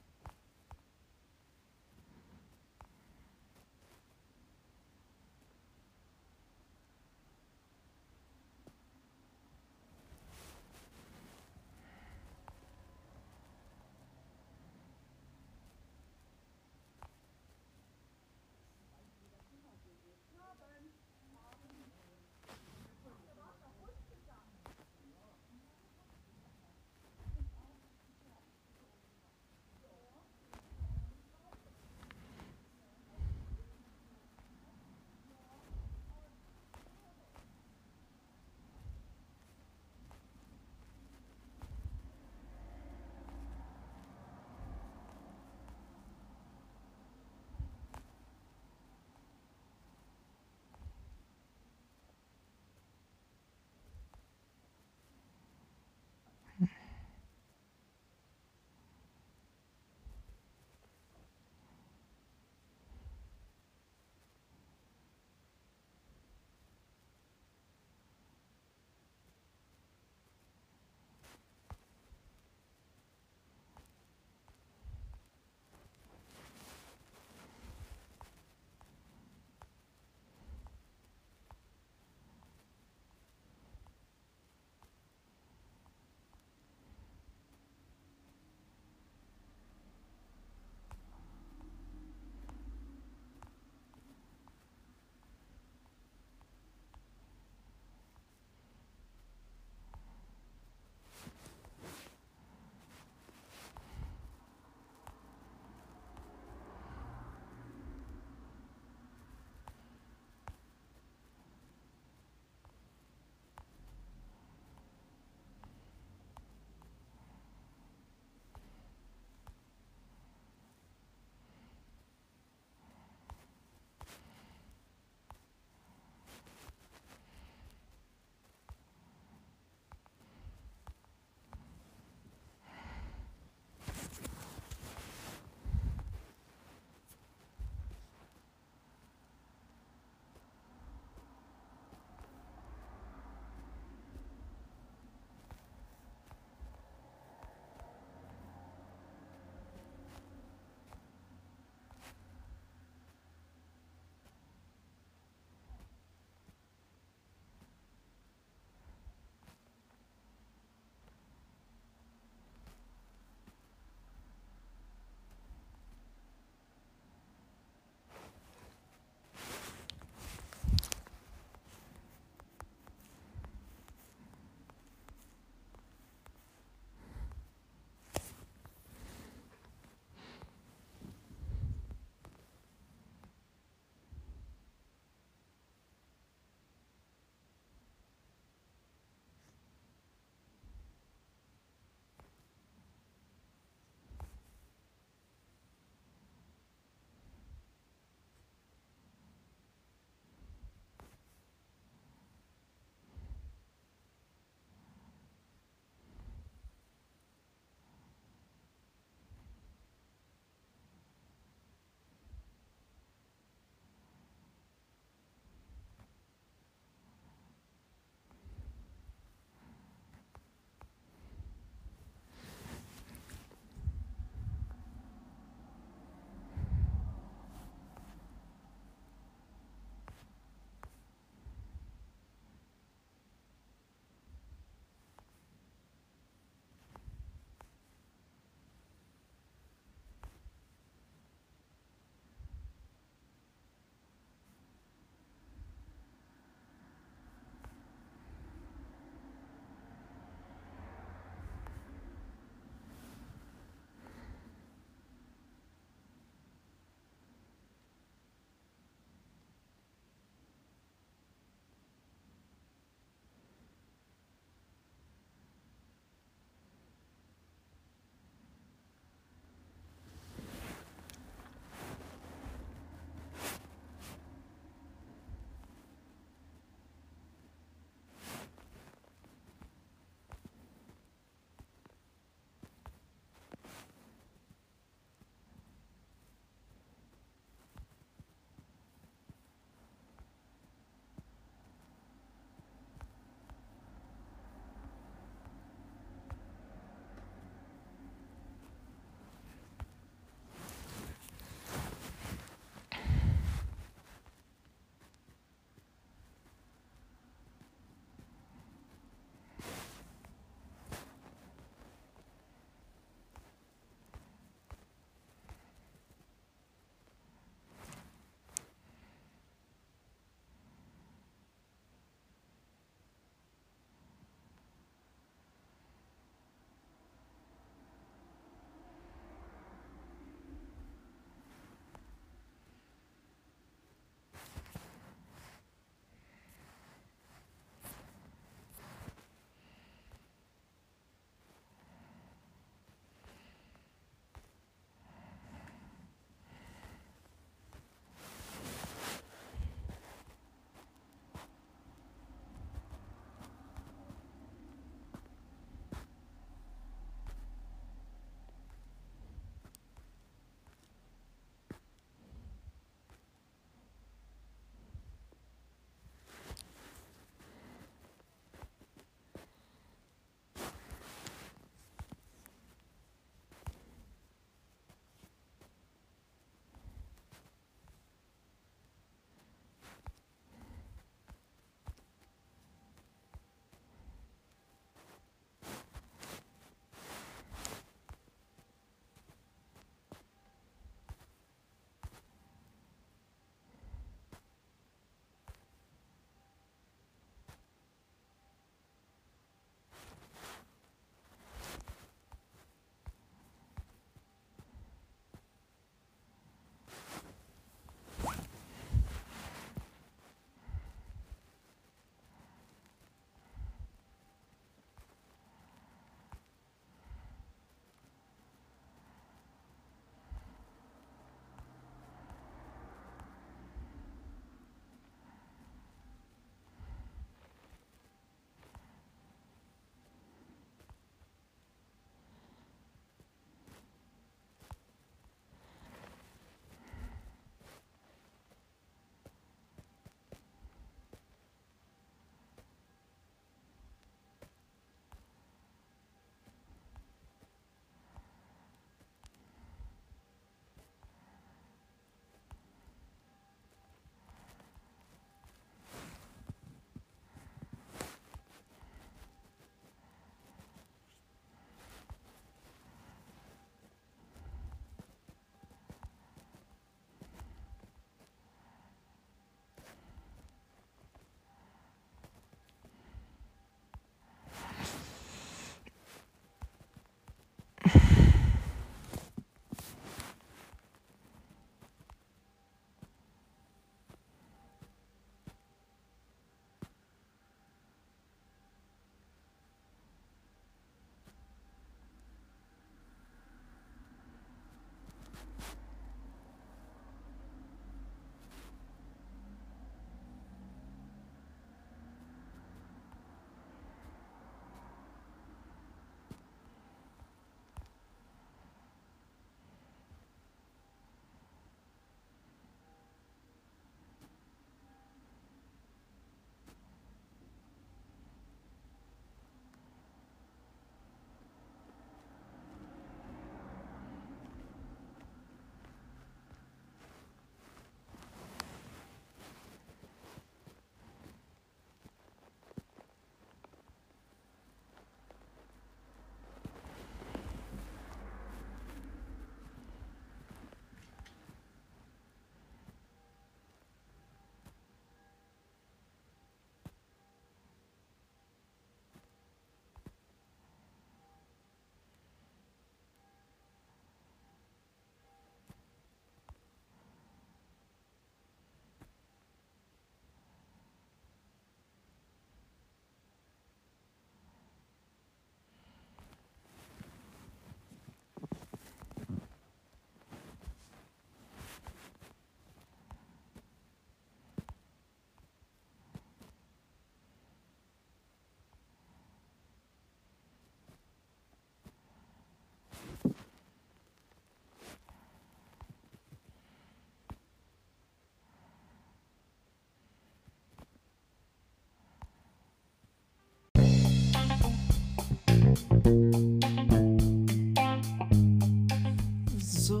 So.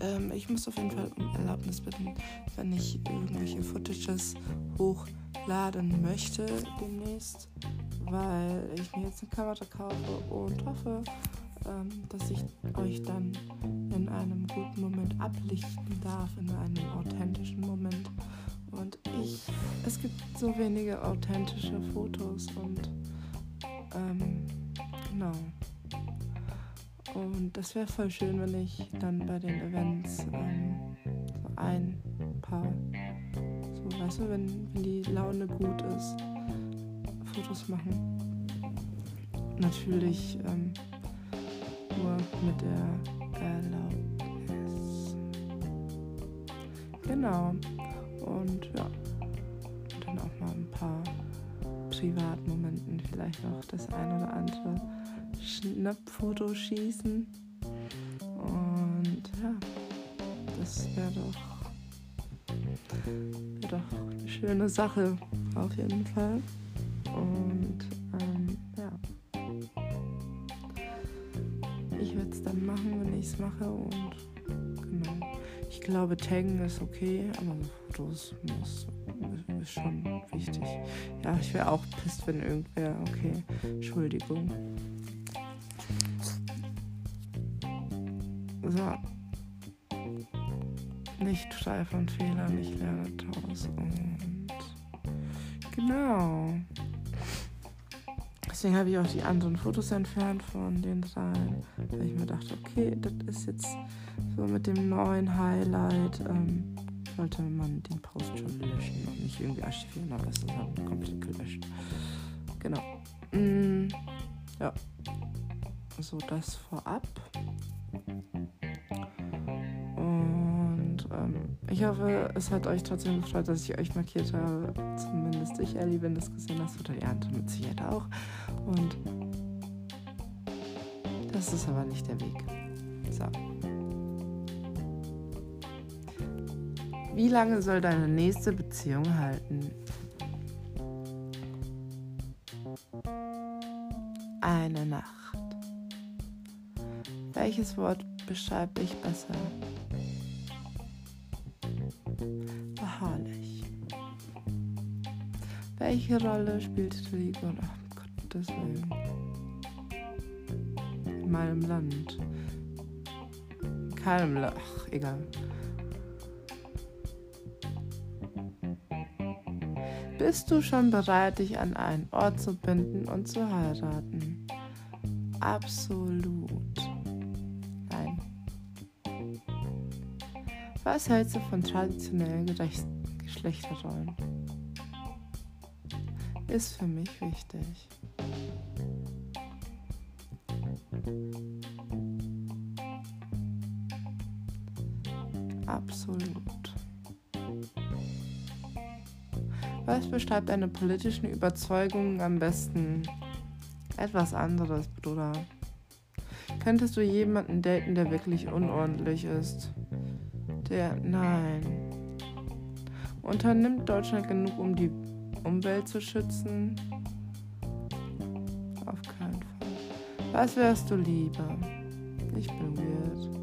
Ähm, ich muss auf jeden Fall um Erlaubnis bitten, wenn ich irgendwelche Footages hochladen möchte demnächst, weil ich mir jetzt eine Kamera kaufe und hoffe, ähm, dass ich euch dann in einem guten Moment ablichten darf, in einem authentischen Moment. Und ich, es gibt so wenige authentische Fotos und ähm, genau. Und das wäre voll schön, wenn ich dann bei den Events ähm, so ein paar, so weißt du, wenn, wenn die Laune gut ist, Fotos machen. Natürlich ähm, nur mit der Erlaubnis. Genau. Und ja, vielleicht noch das ein oder andere Schnappfoto schießen. Und ja, das wäre doch, wär doch eine schöne Sache auf jeden Fall. Und ähm, ja, ich werde es dann machen, wenn ich es mache. Und genau, ich glaube, taggen ist okay, aber Fotos muss ist schon wichtig. Ja, ich wäre auch pisst, wenn irgendwer. Okay, Entschuldigung. So. Nicht frei von Fehlern, ich lerne daraus. Und genau. Deswegen habe ich auch die anderen Fotos entfernt von den dreien, weil ich mir dachte, okay, das ist jetzt so mit dem neuen Highlight. Ähm, sollte man den Post schon löschen und nicht irgendwie archivieren, aber es ist komplett gelöscht. Genau. Mm, ja. So, das vorab. ähm, ich hoffe, es hat euch trotzdem gefreut, dass ich euch markiert habe. Zumindest ich, Ellie, wenn du es gesehen hast, oder die anderen mit Sicherheit auch. Und das ist aber nicht der Weg. So. Wie lange soll deine nächste Beziehung halten? Eine Nacht. Welches Wort beschreibt dich besser? Welche Rolle spielt Religion? Ach, Gottes Willen. In meinem Land. In keinem Land. Ach, egal. Bist du schon bereit, dich an einen Ort zu binden und zu heiraten? Absolut. Nein. Was hältst du von traditionellen Geschlechterrollen? ist für mich wichtig. Absolut. Was beschreibt deine politischen Überzeugungen am besten? Etwas anderes, Bruder. Könntest du jemanden daten, der wirklich unordentlich ist? Der. Nein. Unternimmt Deutschland genug, um die Umwelt zu schützen? Auf keinen Fall. Was wärst du lieber? Ich bin weird.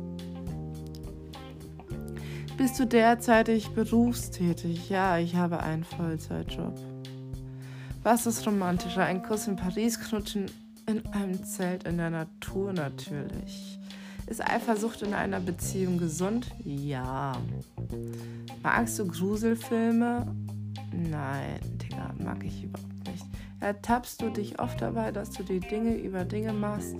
Bist du derzeitig berufstätig? Ja, ich habe einen Vollzeitjob. Was ist romantischer? Ein Kuss in Paris, knutschen in einem Zelt in der Natur natürlich. Ist Eifersucht in einer Beziehung gesund? Ja. Magst du Gruselfilme? Nein, Digga, mag ich überhaupt nicht. Ertappst du dich oft dabei, dass du die Dinge über Dinge machst,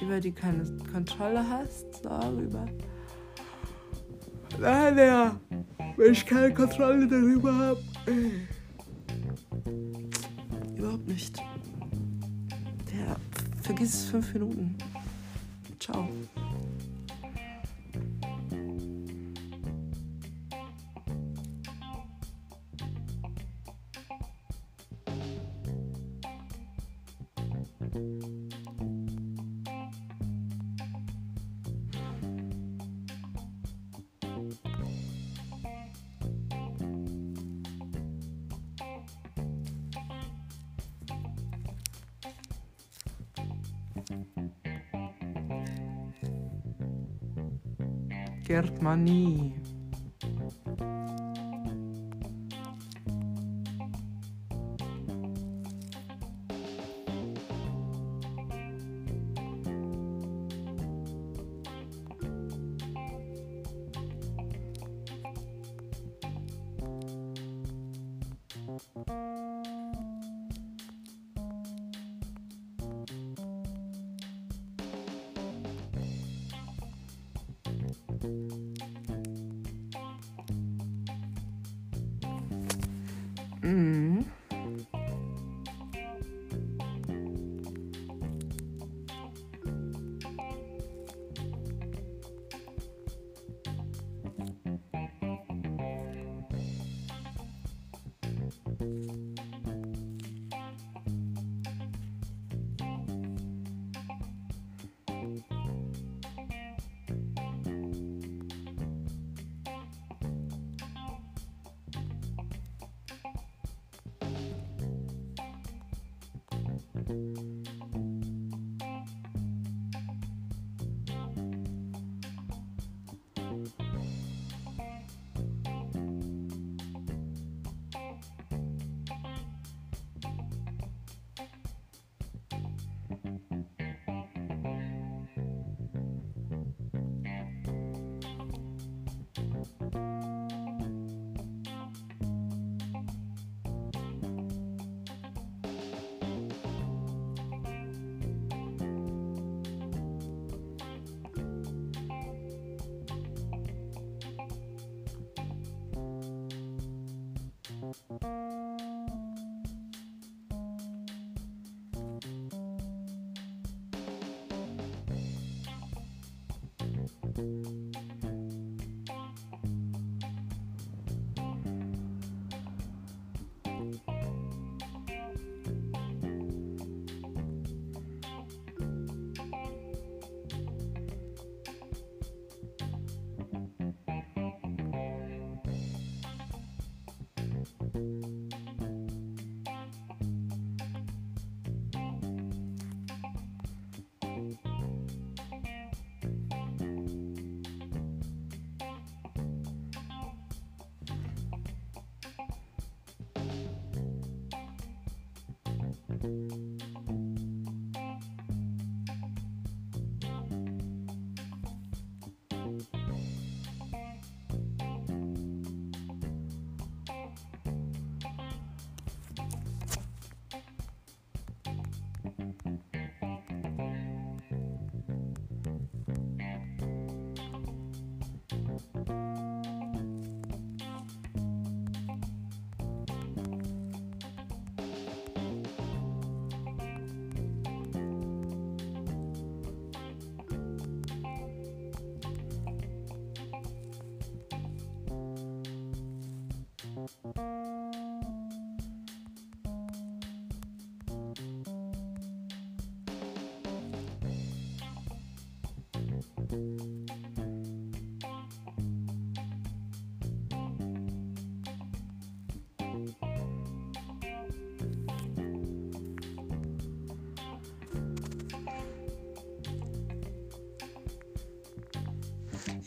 über die keine Kontrolle hast? Darüber. Nein, ja. Wenn ich keine Kontrolle darüber habe. Überhaupt nicht. Der vergiss es fünf Minuten. Ciao. my knee.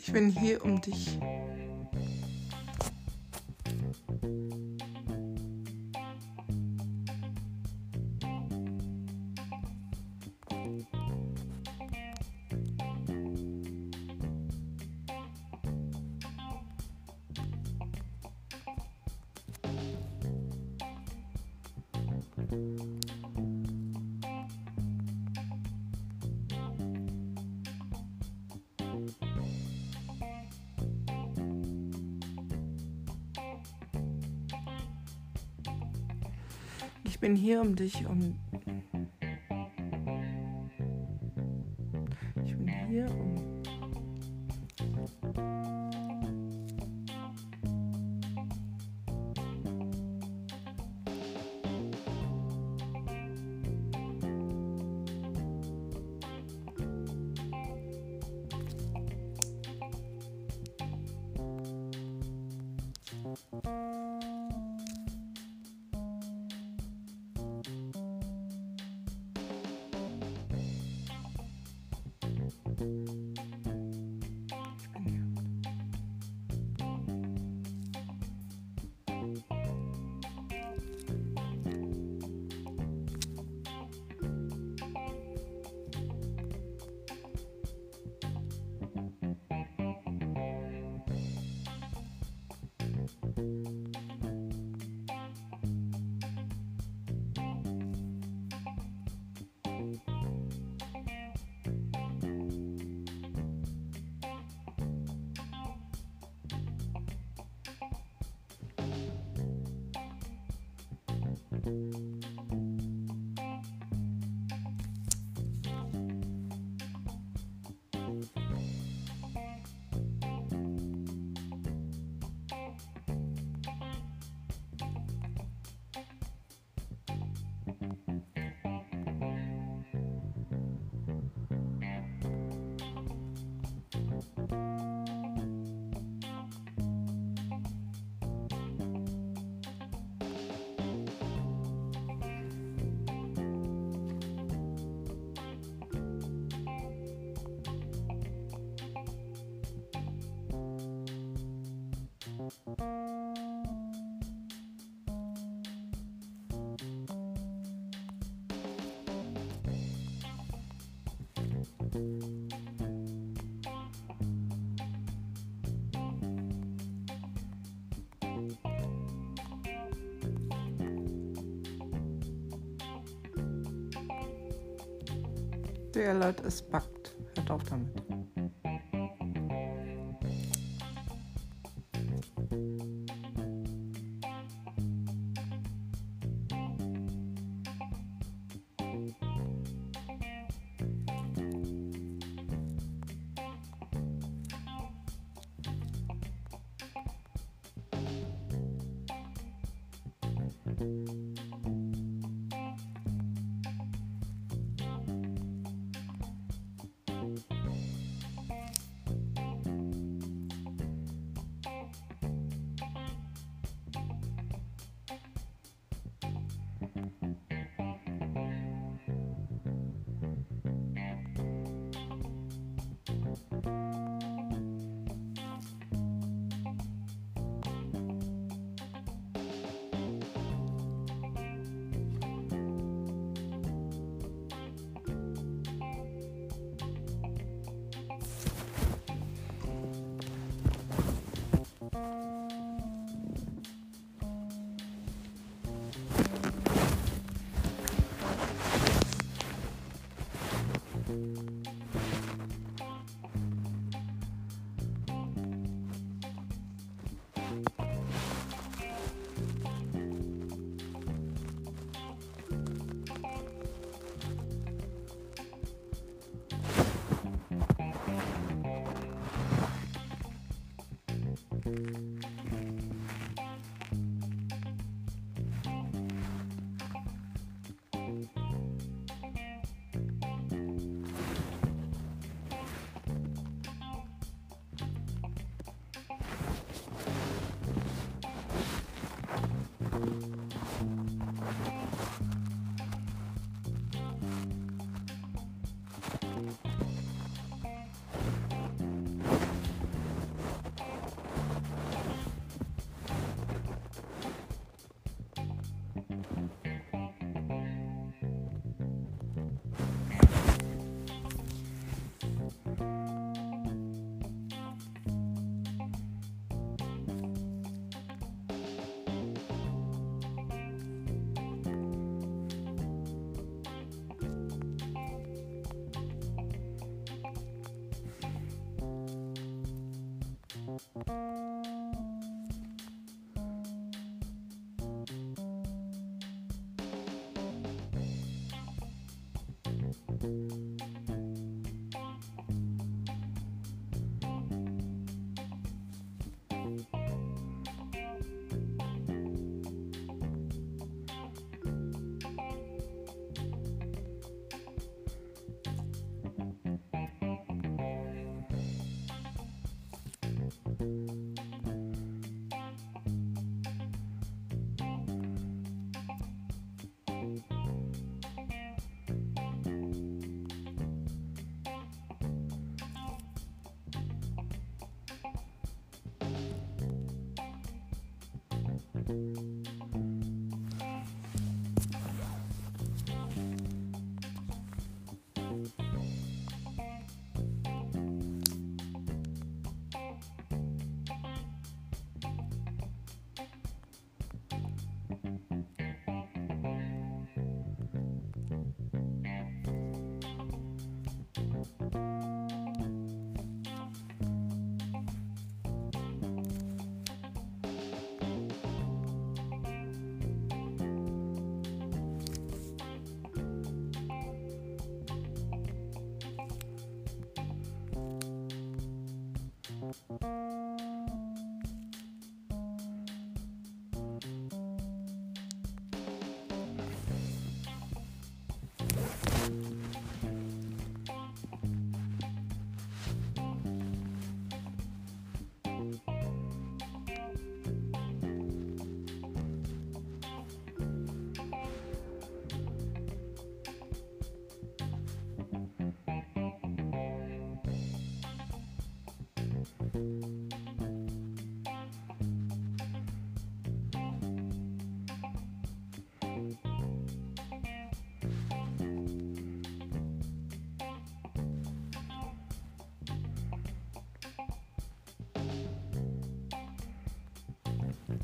Ich bin hier, um dich bin hier, um dich, um. Der Leute, es backt. Hört auf damit.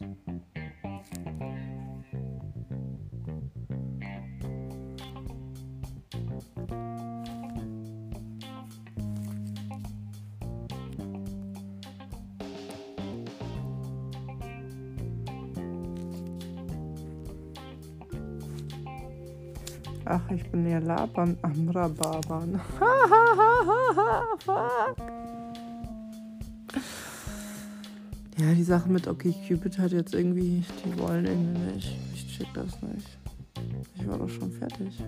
Mm-hmm. Ach, ich bin ja Laban am Rhabarban. Fuck. Ja, die Sache mit Okay Cupid hat jetzt irgendwie, die wollen irgendwie nicht. Ich check das nicht. Ich war doch schon fertig.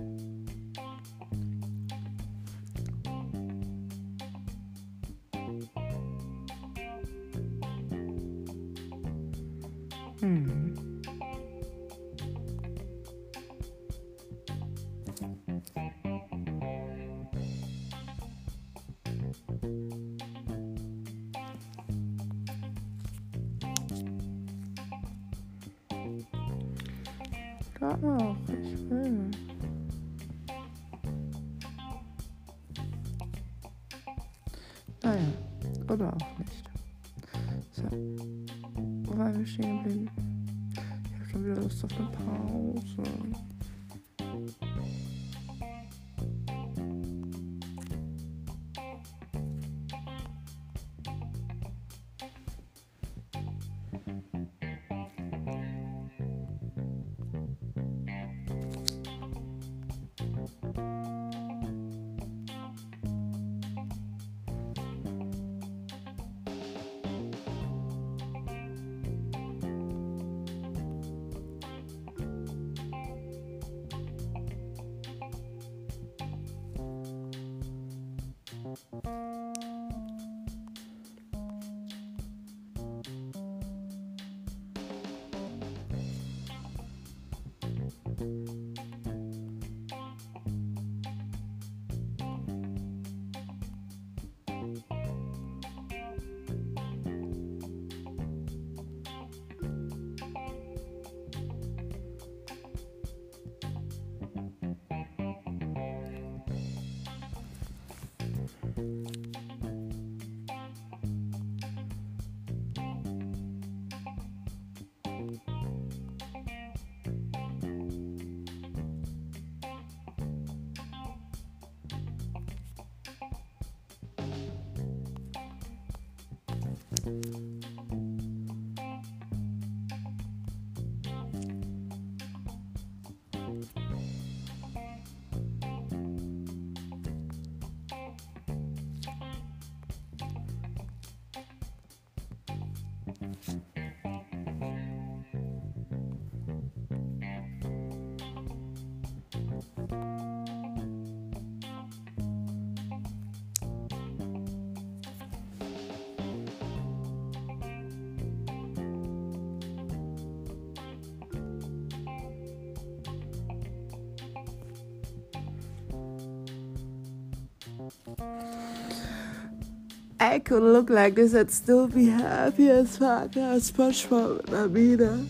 Could look like this and still be happy as fuck as SpongeBob und Amina.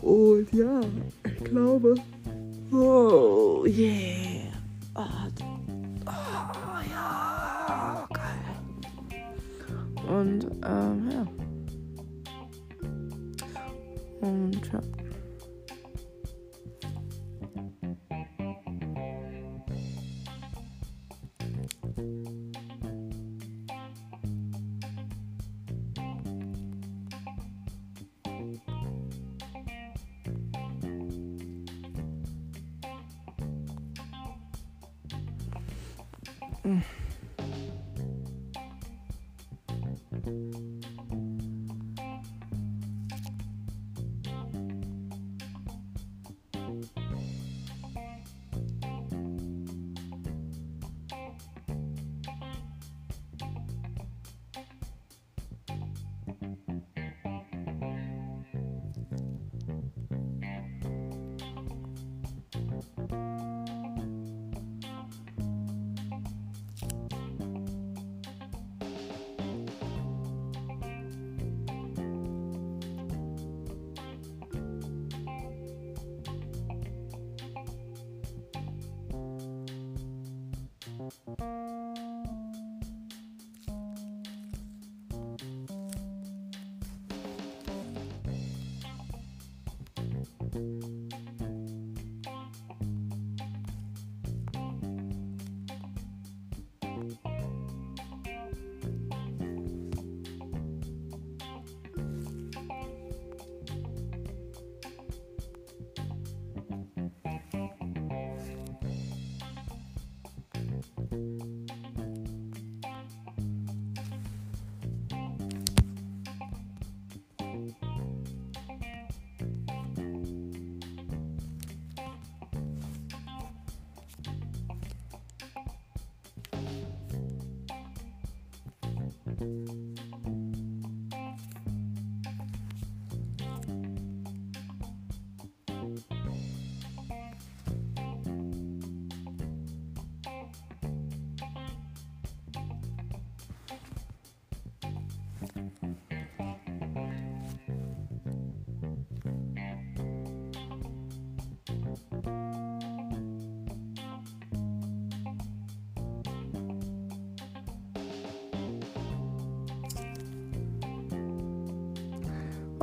Und ja, ich glaube. Oh, yeah. Oh, oh ja, geil. Und, ähm, ja. Und,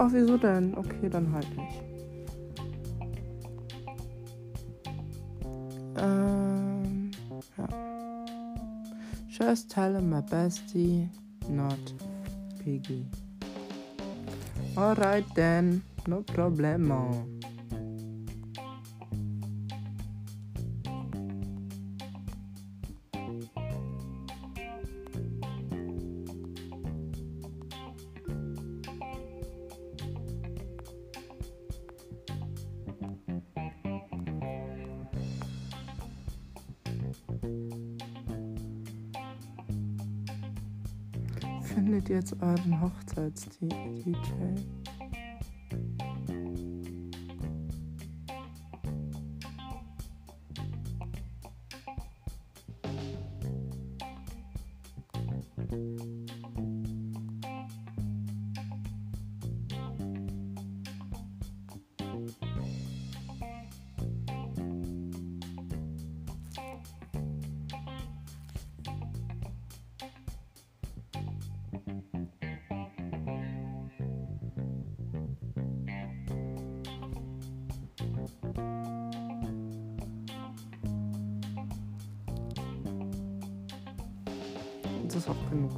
Ach, wieso denn? Okay, dann halt nicht. Ähm, ja. Just tell my bestie, not Piggy. Alright then, no problemo. methods do, you try? Das ist auch genug.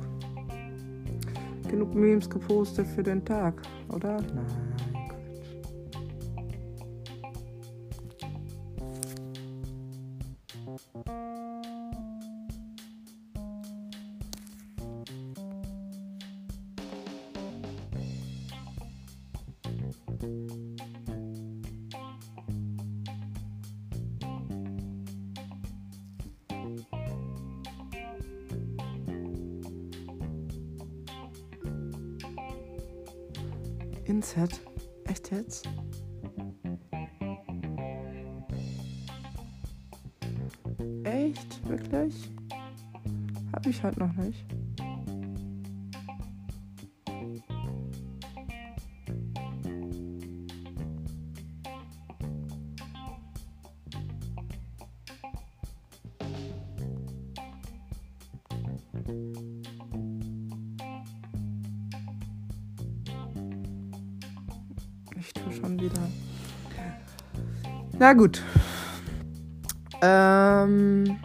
Genug Memes gepostet für den Tag, oder? Nein, Na gut. Ähm,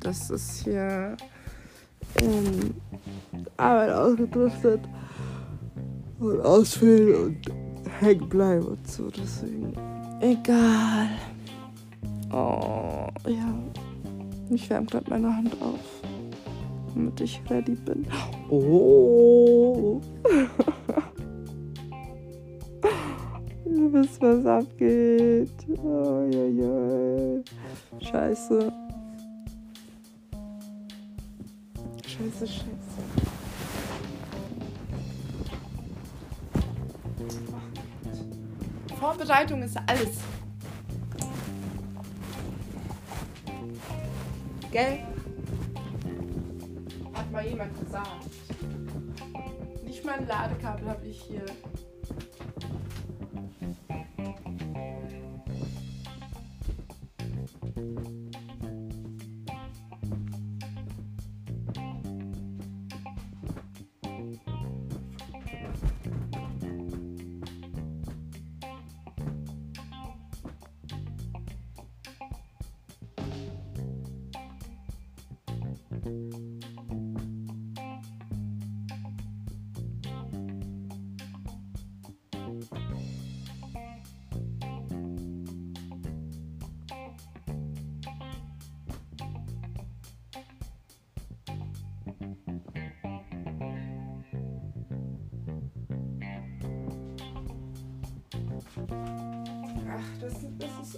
das ist hier in Arbeit ausgedriftet und ausfüllen und hängen bleiben und so. Deswegen egal. Oh, ja. Ich wärme gerade meine Hand auf, damit ich ready bin. Oh. was abgeht. Oh, ja, ja. Scheiße. Scheiße, scheiße. Vorbereitung ist alles.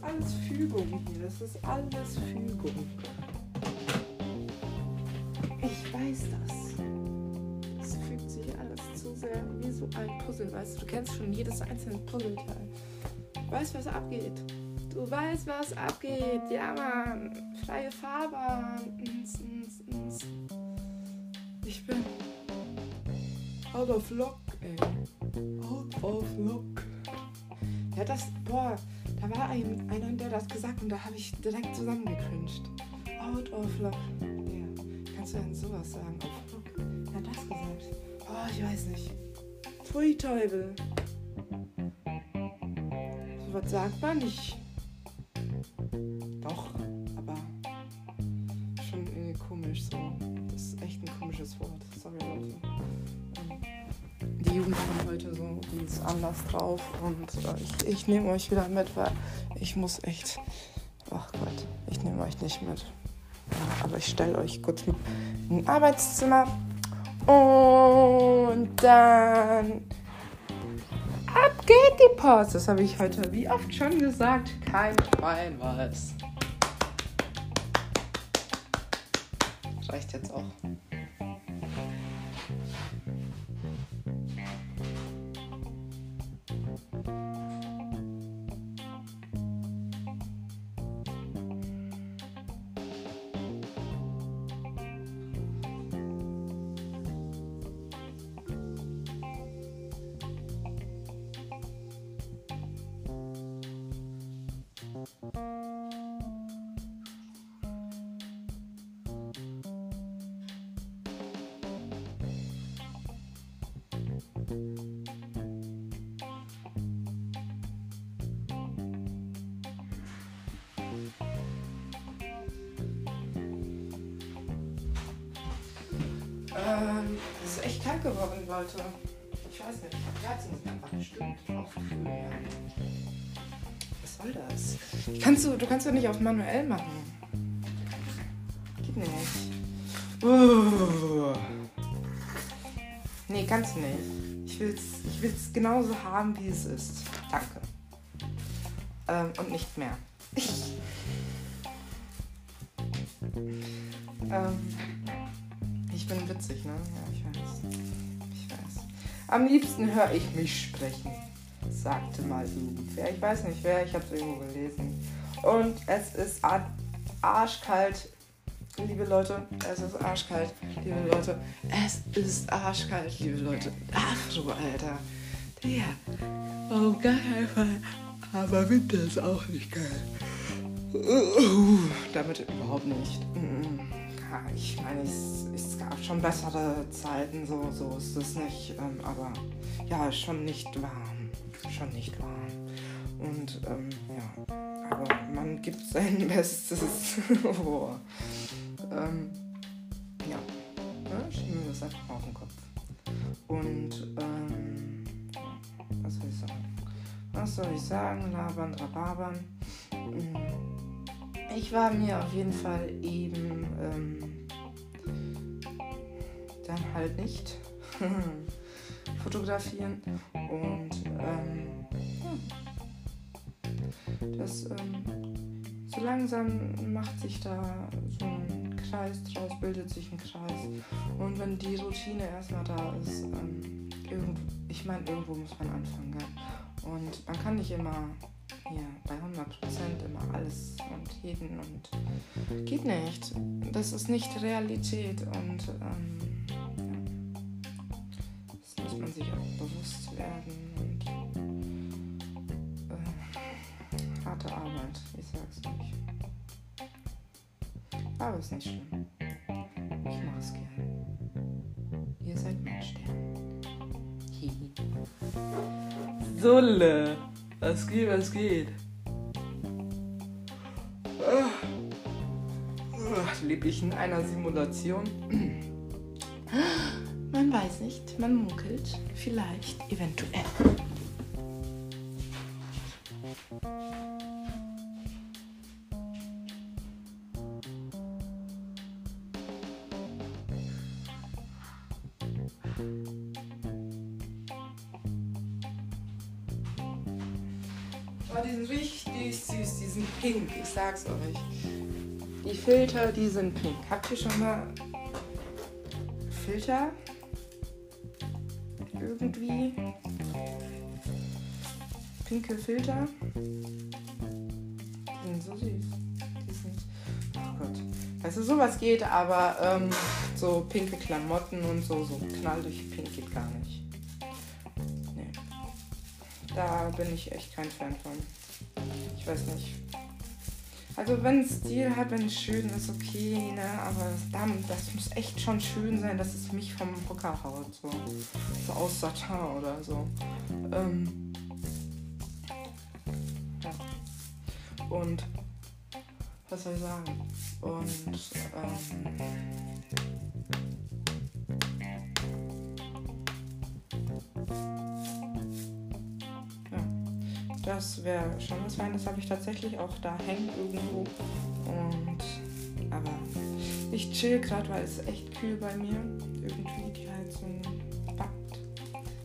Ist alles Fügung hier. Das ist alles Fügung. Ich weiß das. Es fügt sich alles zu sehr wie so ein Puzzle, weißt du? Du kennst schon jedes einzelne Puzzleteil. Du weißt, was abgeht. Du weißt, was abgeht. Ja, Mann. Freie Fahrbahn. Ich bin out of luck, ey. Out of luck. Ja, das, boah, da war ein, einer, der das gesagt und da habe ich direkt zusammengecringed. Out of luck. Ja, kannst du denn sowas sagen? Auf luck. Wer hat das gesagt? Oh, ich weiß nicht. Pfui Teufel. So was sagt man nicht. Anders drauf und äh, ich, ich nehme euch wieder mit, weil ich muss echt. Ach Gott, ich nehme euch nicht mit. Ja, aber ich stelle euch kurz in ein Arbeitszimmer und dann ab geht die Post. Das habe ich heute wie oft schon gesagt. Kein Schwein weiß. Reicht jetzt auch. Kannst du, du kannst doch nicht auf manuell machen. Geht nicht. Uh. Nee, kannst du nicht. Ich will's, ich will's genauso haben, wie es ist. Danke. Ähm, und nicht mehr. ähm, ich bin witzig, ne? Ja, ich weiß. Ich weiß. Am liebsten höre ich mich sprechen, sagte mal irgendwer. Ich weiß nicht wer, ich habe es irgendwo gelesen. Und es ist ar- arschkalt, liebe Leute. Es ist arschkalt, liebe Leute. Es ist arschkalt, liebe Leute. Ach du Alter. Ja. Oh, gar keinen Fall. Aber Winter ist auch nicht geil. Uh, damit überhaupt nicht. Ja, ich meine, es, es gab schon bessere Zeiten, so, so ist es nicht. Ähm, aber ja, schon nicht warm. Schon nicht warm. Und ähm, ja, aber man gibt sein Bestes. oh. ähm, ja, schieben wir das einfach mal auf den Kopf. Und ähm, was soll ich sagen? Was soll ich sagen? Labern, rababern. Ich war mir auf jeden Fall eben ähm, dann halt nicht fotografieren und ähm. Das ähm, so langsam macht sich da so ein Kreis draus, bildet sich ein Kreis und wenn die Routine erstmal da ist, ähm, irgend, ich meine, irgendwo muss man anfangen. Ja? Und man kann nicht immer hier bei 100% immer alles und jeden und geht nicht. Das ist nicht Realität und ähm, das muss man sich auch bewusst werden und harte Arbeit, ich sag's nicht. Aber ist nicht schlimm. Ich mach's gern. Ihr seid mein Stern. Hihi. Sulle. Was geht, was geht? Lebe ich in einer Simulation? Man weiß nicht, man munkelt, vielleicht, eventuell. Sag's euch. Die Filter, die sind pink. Habt ihr schon mal Filter? Irgendwie. Pinke Filter. Die sind so süß. Die sind. Oh Gott. Du, sowas geht, aber ähm, so pinke Klamotten und so, so knall durch pink geht gar nicht. Nee. Da bin ich echt kein Fan von. Ich weiß nicht. Also wenn es Stil hat, wenn es schön ist, okay, ne? Aber das, das muss echt schon schön sein, dass es mich vom Hocker haut. So, so aus Satin oder so. Ähm, ja. Und was soll ich sagen? Und ähm, Das wäre schon was Feines. Das habe ich tatsächlich auch da hängen irgendwo. Und aber ich chill gerade, weil es echt kühl bei mir. Irgendwie die Heizung backt.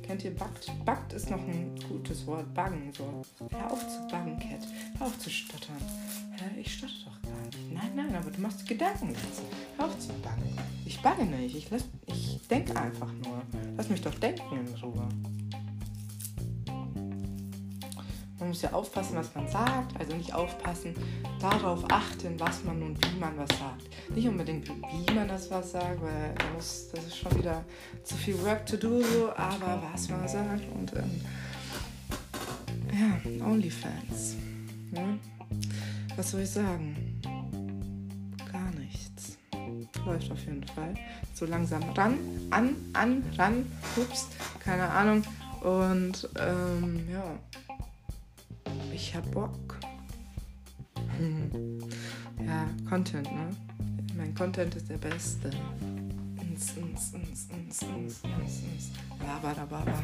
Kennt ihr backt? Backt ist noch ein gutes Wort. Baggen so. Hör auf zu baggen, Cat. Hör auf zu stottern. Ich stotter doch gar nicht. Nein, nein, aber du machst Gedanken. Hör auf zu baggen. Ich bagge nicht. Ich, ich denke einfach nur. Lass mich doch denken in Ruhe. Man muss ja aufpassen, was man sagt, also nicht aufpassen, darauf achten, was man und wie man was sagt. Nicht unbedingt, wie man das was sagt, weil das, das ist schon wieder zu viel Work to do, so, aber was man sagt und ähm, ja, Onlyfans. Ne? Was soll ich sagen? Gar nichts. Läuft auf jeden Fall. So langsam ran, an, an, ran, ups, keine Ahnung. Und ähm, ja ich hab Bock. Ja, Content, ne? Mein Content ist der beste. Ins, ins, ins, ins, ins, ins, ins. Labada, baba.